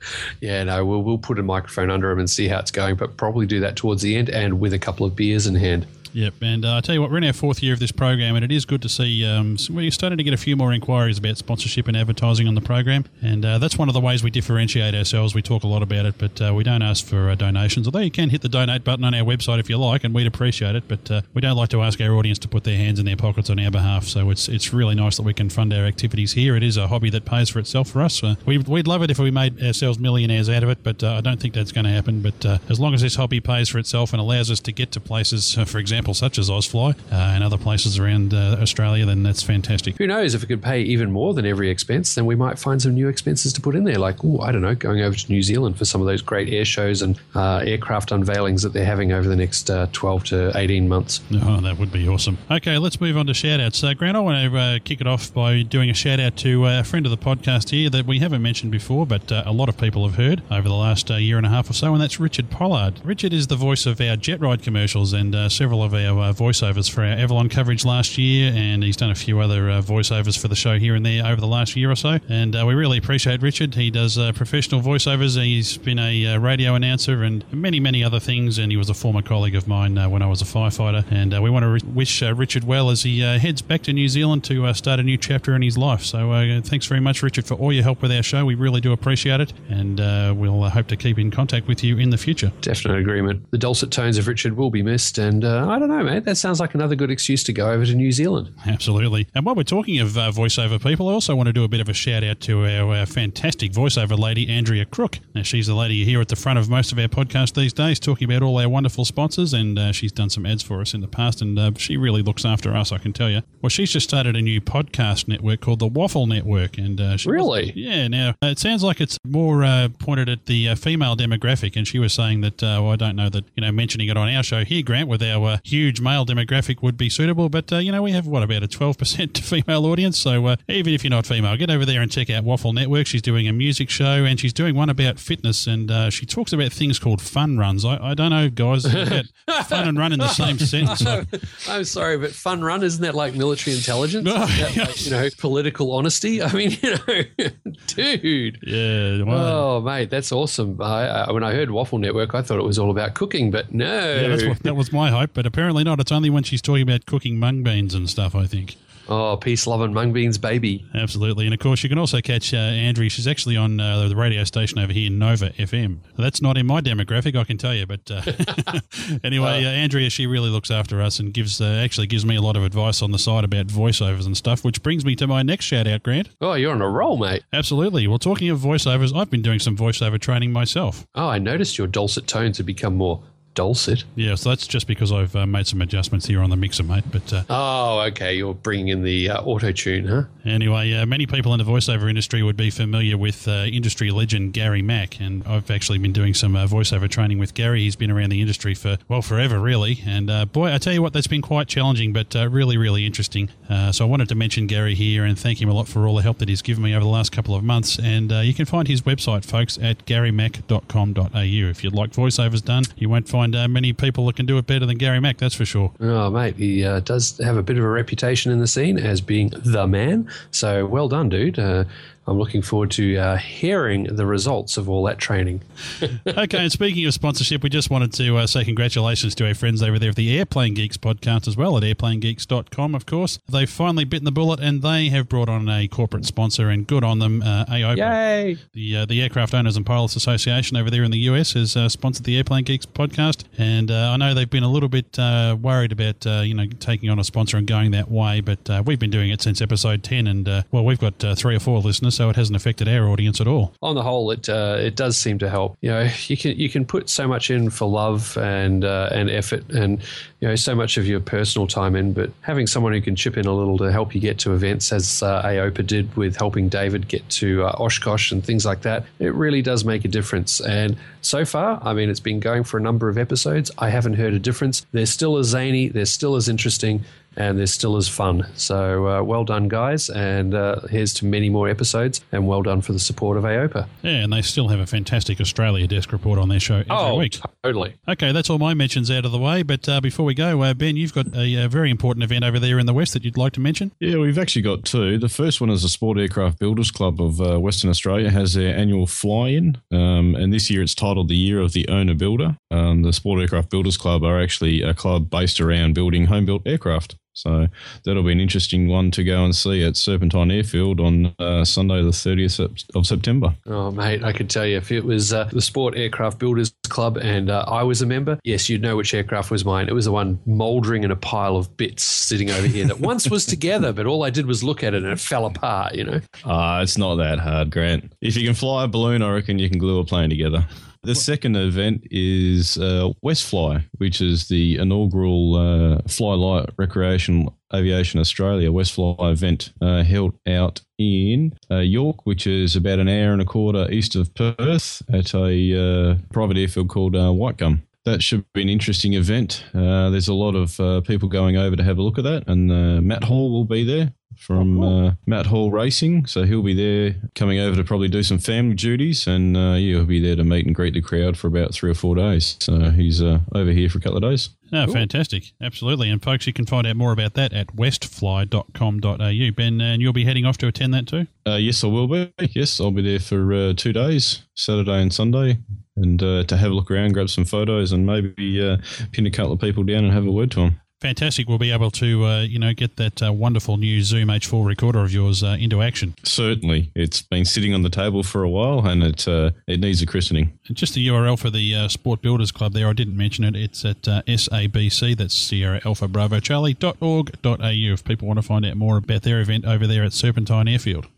Yeah, no, we'll we'll put a microphone under him and see how it's going, but probably do that towards the end and with a couple of beers in hand. Yep, and uh, I tell you what, we're in our fourth year of this program, and it is good to see um, we're starting to get a few more inquiries about sponsorship and advertising on the program, and uh, that's one of the ways we differentiate ourselves. We talk a lot about it, but uh, we don't ask for uh, donations. Although you can hit the donate button on our website if you like, and we'd appreciate it. But uh, we don't like to ask our audience to put their hands in their pockets on our behalf. So it's it's really nice that we can fund our activities here. It is a hobby that pays for itself for us. Uh, we, we'd love it if we made ourselves millionaires out of it, but uh, I don't think that's going to happen. But as long as this hobby pays for itself and allows us to get to places, for example, such as Ausfly uh, and other places around uh, Australia, then that's fantastic. Who knows if it could pay even more than every expense, then we might find some new expenses to put in there. Like, ooh, I don't know, going over to New Zealand for some of those great air shows and uh, aircraft unveilings that they're having over the next uh, 12 to 18 months. Oh, that would be awesome. Okay, let's move on to shout outs. Uh, Grant, I want to uh, kick it off by doing a shout out to a friend of the podcast here that we haven't mentioned before, but uh, a lot of people have heard over the last uh, year and a half or so, and that's Richard Pollard. Richard is the voice of our Jet Ride commercials and uh, several of our uh, voiceovers for our Avalon coverage last year, and he's done a few other uh, voiceovers for the show here and there over the last year or so. And uh, we really appreciate Richard. He does uh, professional voiceovers. He's been a uh, radio announcer and many, many other things, and he was a former colleague of mine when I was a firefighter. And we want to re- wish Richard well as he heads back to New Zealand to start a new chapter in his life. So thanks very much, Richard, for all your help with our show. We really do appreciate it, and we'll hope to keep in contact with you in the future. Definite agreement. The dulcet tones of Richard will be missed, and uh, I don't know, mate. That sounds like another good excuse to go over to New Zealand. Absolutely. And while we're talking of uh, voiceover people, I also want to do a bit of a shout out to our, uh fantastic voiceover lady, Andrea Crook. Now, she's the lady you hear at the front of most of our podcasts these days, talking about all our wonderful sponsors, and uh, she's done some ads for us in the past, and uh, she really looks after us, I can tell you. Well, she's just started a new podcast network called the Waffle Network, and uh, she Really? yeah. Now uh, it sounds like it's more uh, pointed at the uh, female demographic, and she was saying that uh, well, I don't know that you know mentioning it on our show here, Grant, with our uh, huge male demographic would be suitable, but uh, you know we have what about a twelve percent female audience, so uh, even if you're not female, get over there and check out Waffle Network. She's doing a music show, and she's doing one about fitness, and uh, she talks about things called fun runs. I, I don't know, guys, fun and run in the same sentence. I- I'm sorry, but fun run isn't that like military intelligence? That like, you know, political honesty. I mean, you know, dude. Yeah. Oh, mate, that's awesome. I, I, when I heard Waffle Network, I thought it was all about cooking, but no. Yeah, that was my hope, but apparently not. It's only when she's talking about cooking mung beans and stuff, I think. Oh, peace, love, and mung beans, baby. Absolutely. And of course, you can also catch uh, Andrea. She's actually on uh, the radio station over here, Nova FM. That's not in my demographic, I can tell you. But uh, anyway, uh, Andrea, she really looks after us and gives uh, actually gives me a lot of advice on the side about voiceovers and stuff, which brings me to my next shout out, Grant. Oh, you're on a roll, mate. Absolutely. Well, talking of voiceovers, I've been doing some voiceover training myself. Oh, I noticed your dulcet tones have become more dulcet. Yeah, so that's just because I've uh, made some adjustments here on the mixer, mate. But uh, Oh, okay. You're bringing in the uh, auto tune, huh? Anyway, uh, many people in the voiceover industry would be familiar with uh, industry legend Gary Mack, and I've actually been doing some uh, voiceover training with Gary. He's been around the industry for, well, forever, really. And uh, boy, I tell you what, that's been quite challenging, but uh, really, really interesting. Uh, so I wanted to mention Gary here and thank him a lot for all the help that he's given me over the last couple of months. And uh, you can find his website, folks, at garymack.com.au. If you'd like voiceovers done, you won't find uh, many people that can do it better than Gary Mack, that's for sure. Oh, mate, he uh, does have a bit of a reputation in the scene as being the man. So well done, dude. Uh, I'm looking forward to uh, hearing the results of all that training. okay, and speaking of sponsorship, we just wanted to uh, say congratulations to our friends over there at the Airplane Geeks podcast as well at airplanegeeks.com, of course. They've finally bitten the bullet and they have brought on a corporate sponsor, and good on them. Uh, AOPA, Yay! the, uh, the Aircraft Owners and Pilots Association over there in the US, has uh, sponsored the Airplane Geeks podcast. And uh, I know they've been a little bit uh, worried about uh, you know taking on a sponsor and going that way, but uh, we've been doing it since episode 10, and uh, well, we've got uh, three or four listeners, so it hasn't affected our audience at all. on the whole, it uh, it does seem to help. You know, you can you can put so much in for love and uh, and effort, and you know so much of your personal time in. But having someone who can chip in a little to help you get to events, as uh, AOPA did with helping David get to uh, Oshkosh and things like that, it really does make a difference. And so far, I mean, it's been going for a number of episodes. I haven't heard a difference. They're still as zany. They're still as interesting. And they're still as fun. So uh, well done, guys. And uh, here's to many more episodes. And well done for the support of AOPA. Yeah, and they still have a fantastic Australia desk report on their show every Oh, week. totally. Okay, that's all my mentions out of the way. But uh, before we go, uh, Ben, you've got a, uh very important event over there in the West that you'd like to mention. Yeah, we've actually got two. The first one is the Sport Aircraft Builders Club of uh, Western Australia has their annual fly-in, um, and this year it's titled the Year of the Owner Builder. Um, the Sport Aircraft Builders Club are actually a club based around building home-built aircraft. So that'll be an interesting one to go and see at Serpentine Airfield on uh, Sunday, the 30th of September. Oh, mate, I could tell you if it was uh, the Sport Aircraft Builders Club and uh, I was a member, yes, you'd know which aircraft was mine. It was the one mouldering in a pile of bits sitting over here that once was together, but all I did was look at it and it fell apart, you know? Ah, it's not that hard, Grant. If you can fly a balloon, I reckon you can glue a plane together. The second event is uh, Westfly, which is the inaugural uh, Fly Light Recreation Aviation Australia Westfly event uh, held out in uh, York, which is about an hour and a quarter east of Perth at a uh, private airfield called uh, Whitegum. That should be an interesting event. Uh, there's a lot of uh, people going over to have a look at that, and uh, Matt Hall will be there from uh, Matt Hall Racing. So he'll be there coming over to probably do some family duties, and uh, yeah, he'll be there to meet and greet the crowd for about three or four days. So he's uh, over here for a couple of days. Oh, fantastic. Absolutely. And folks, you can find out more about that at westfly.com.au. Ben, and you'll be heading off to attend that too? Uh, yes, I will be. Yes, I'll be there for uh, two days, Saturday and Sunday, and uh, to have a look around, grab some photos, and maybe uh, pin a couple of people down and have a word to them. Fantastic. We'll be able to, uh, you know, get that uh, wonderful new Zoom H4 recorder of yours uh, into action. Certainly, it's been sitting on the table for a while, and it uh, it needs a christening. And just the URL for the uh, Sport Builders Club there, I didn't mention it. It's at uh, SABC, that's Sierra Alpha Bravo Charlie.org.au if people want to find out more about their event over there at Serpentine Airfield.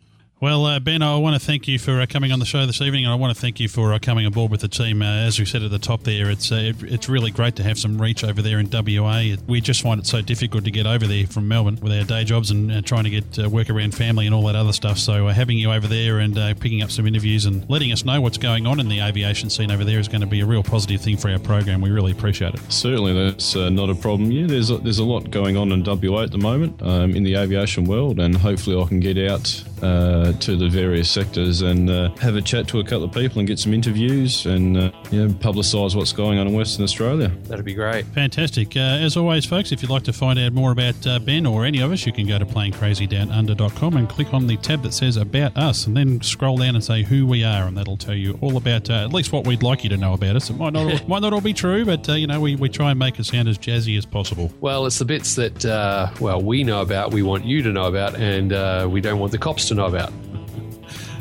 Well, uh, Ben, I want to thank you for uh, coming on the show this evening, and I want to thank you for uh, coming aboard with the team. Uh, as we said at the top there, it's uh, it, it's really great to have some reach over there in WA. We just find it so difficult to get over there from Melbourne with our day jobs and uh, trying to get work around family and all that other stuff. So having you over there and picking up some interviews and letting us know what's going on in the aviation scene over there is going to be a real positive thing for our program. We really appreciate it. Certainly, that's not a problem. Yeah, there's a, there's a lot going on in WA at the moment um, in the aviation world, and hopefully, I can get out uh, to the various sectors and uh, have a chat to a couple of people and get some interviews and uh, you know, publicise what's going on in Western Australia. That'd be great. Fantastic. Uh, as always, folks, if you'd like to find out more about uh, Ben or any of us, you can go to planecrazydownunder.com and click on the tab that says About Us and then scroll down and say who we are, and that'll tell you all about uh, at least what we'd like you to know about us. It might not, might not all be true, but, uh, you know, we, we try and make it sound as jazzy as possible. Well, it's the bits that, uh, well, we know about, we want you to know about, and uh, we don't want the cops to know about.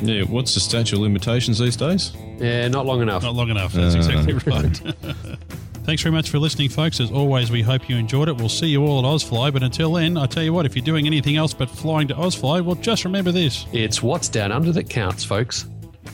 Yeah, what's the statute of limitations these days? Yeah, not long enough. Not long enough. That's Uh. exactly right. Thanks very much for listening, folks. As always, we hope you enjoyed it. We'll see you all at Ausfly, but until then, I tell you what, if you're doing anything else but flying to Ausfly, well, just remember this. It's what's down under that counts, folks.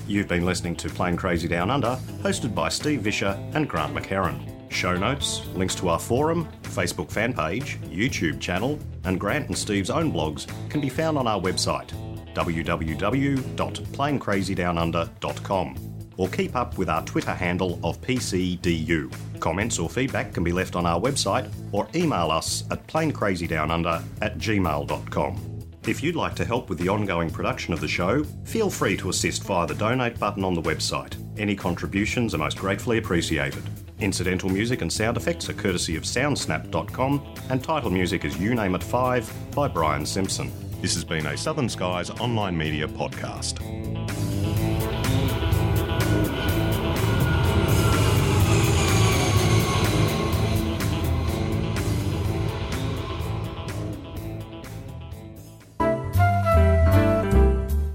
You've been listening to Plane Crazy Down Under, hosted by Steve Visscher and Grant McHerron. Show notes, links to our forum, Facebook fan page, YouTube channel, and Grant and Steve's own blogs can be found on our website www.planecrazydownunder.com or keep up with our Twitter handle of PCDU. Comments or feedback can be left on our website or email us at planecrazydownunder at gmail.com. If you'd like to help with the ongoing production of the show, feel free to assist via the donate button on the website. Any contributions are most gratefully appreciated. Incidental music and sound effects are courtesy of soundsnap.com, and title music is You Name It 5 by Brian Simpson. This has been a Southern Skies online media podcast.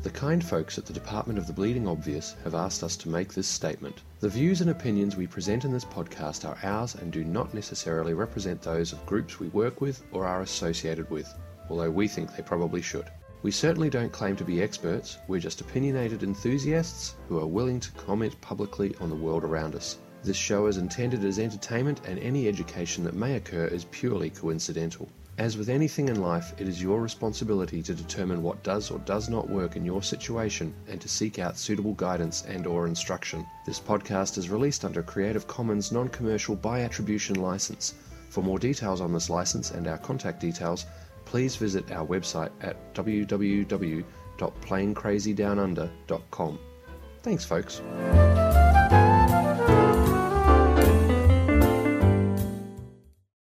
The kind folks at the Department of the Bleeding Obvious have asked us to make this statement. The views and opinions we present in this podcast are ours and do not necessarily represent those of groups we work with or are associated with, although we think they probably should. We certainly don't claim to be experts, we're just opinionated enthusiasts who are willing to comment publicly on the world around us. This show is intended as entertainment, and any education that may occur is purely coincidental. As with anything in life, it is your responsibility to determine what does or does not work in your situation and to seek out suitable guidance and or instruction. This podcast is released under Creative Commons non-commercial by attribution license. For more details on this license and our contact details, please visit our website at www.planecrazydownunder.com. Thanks folks.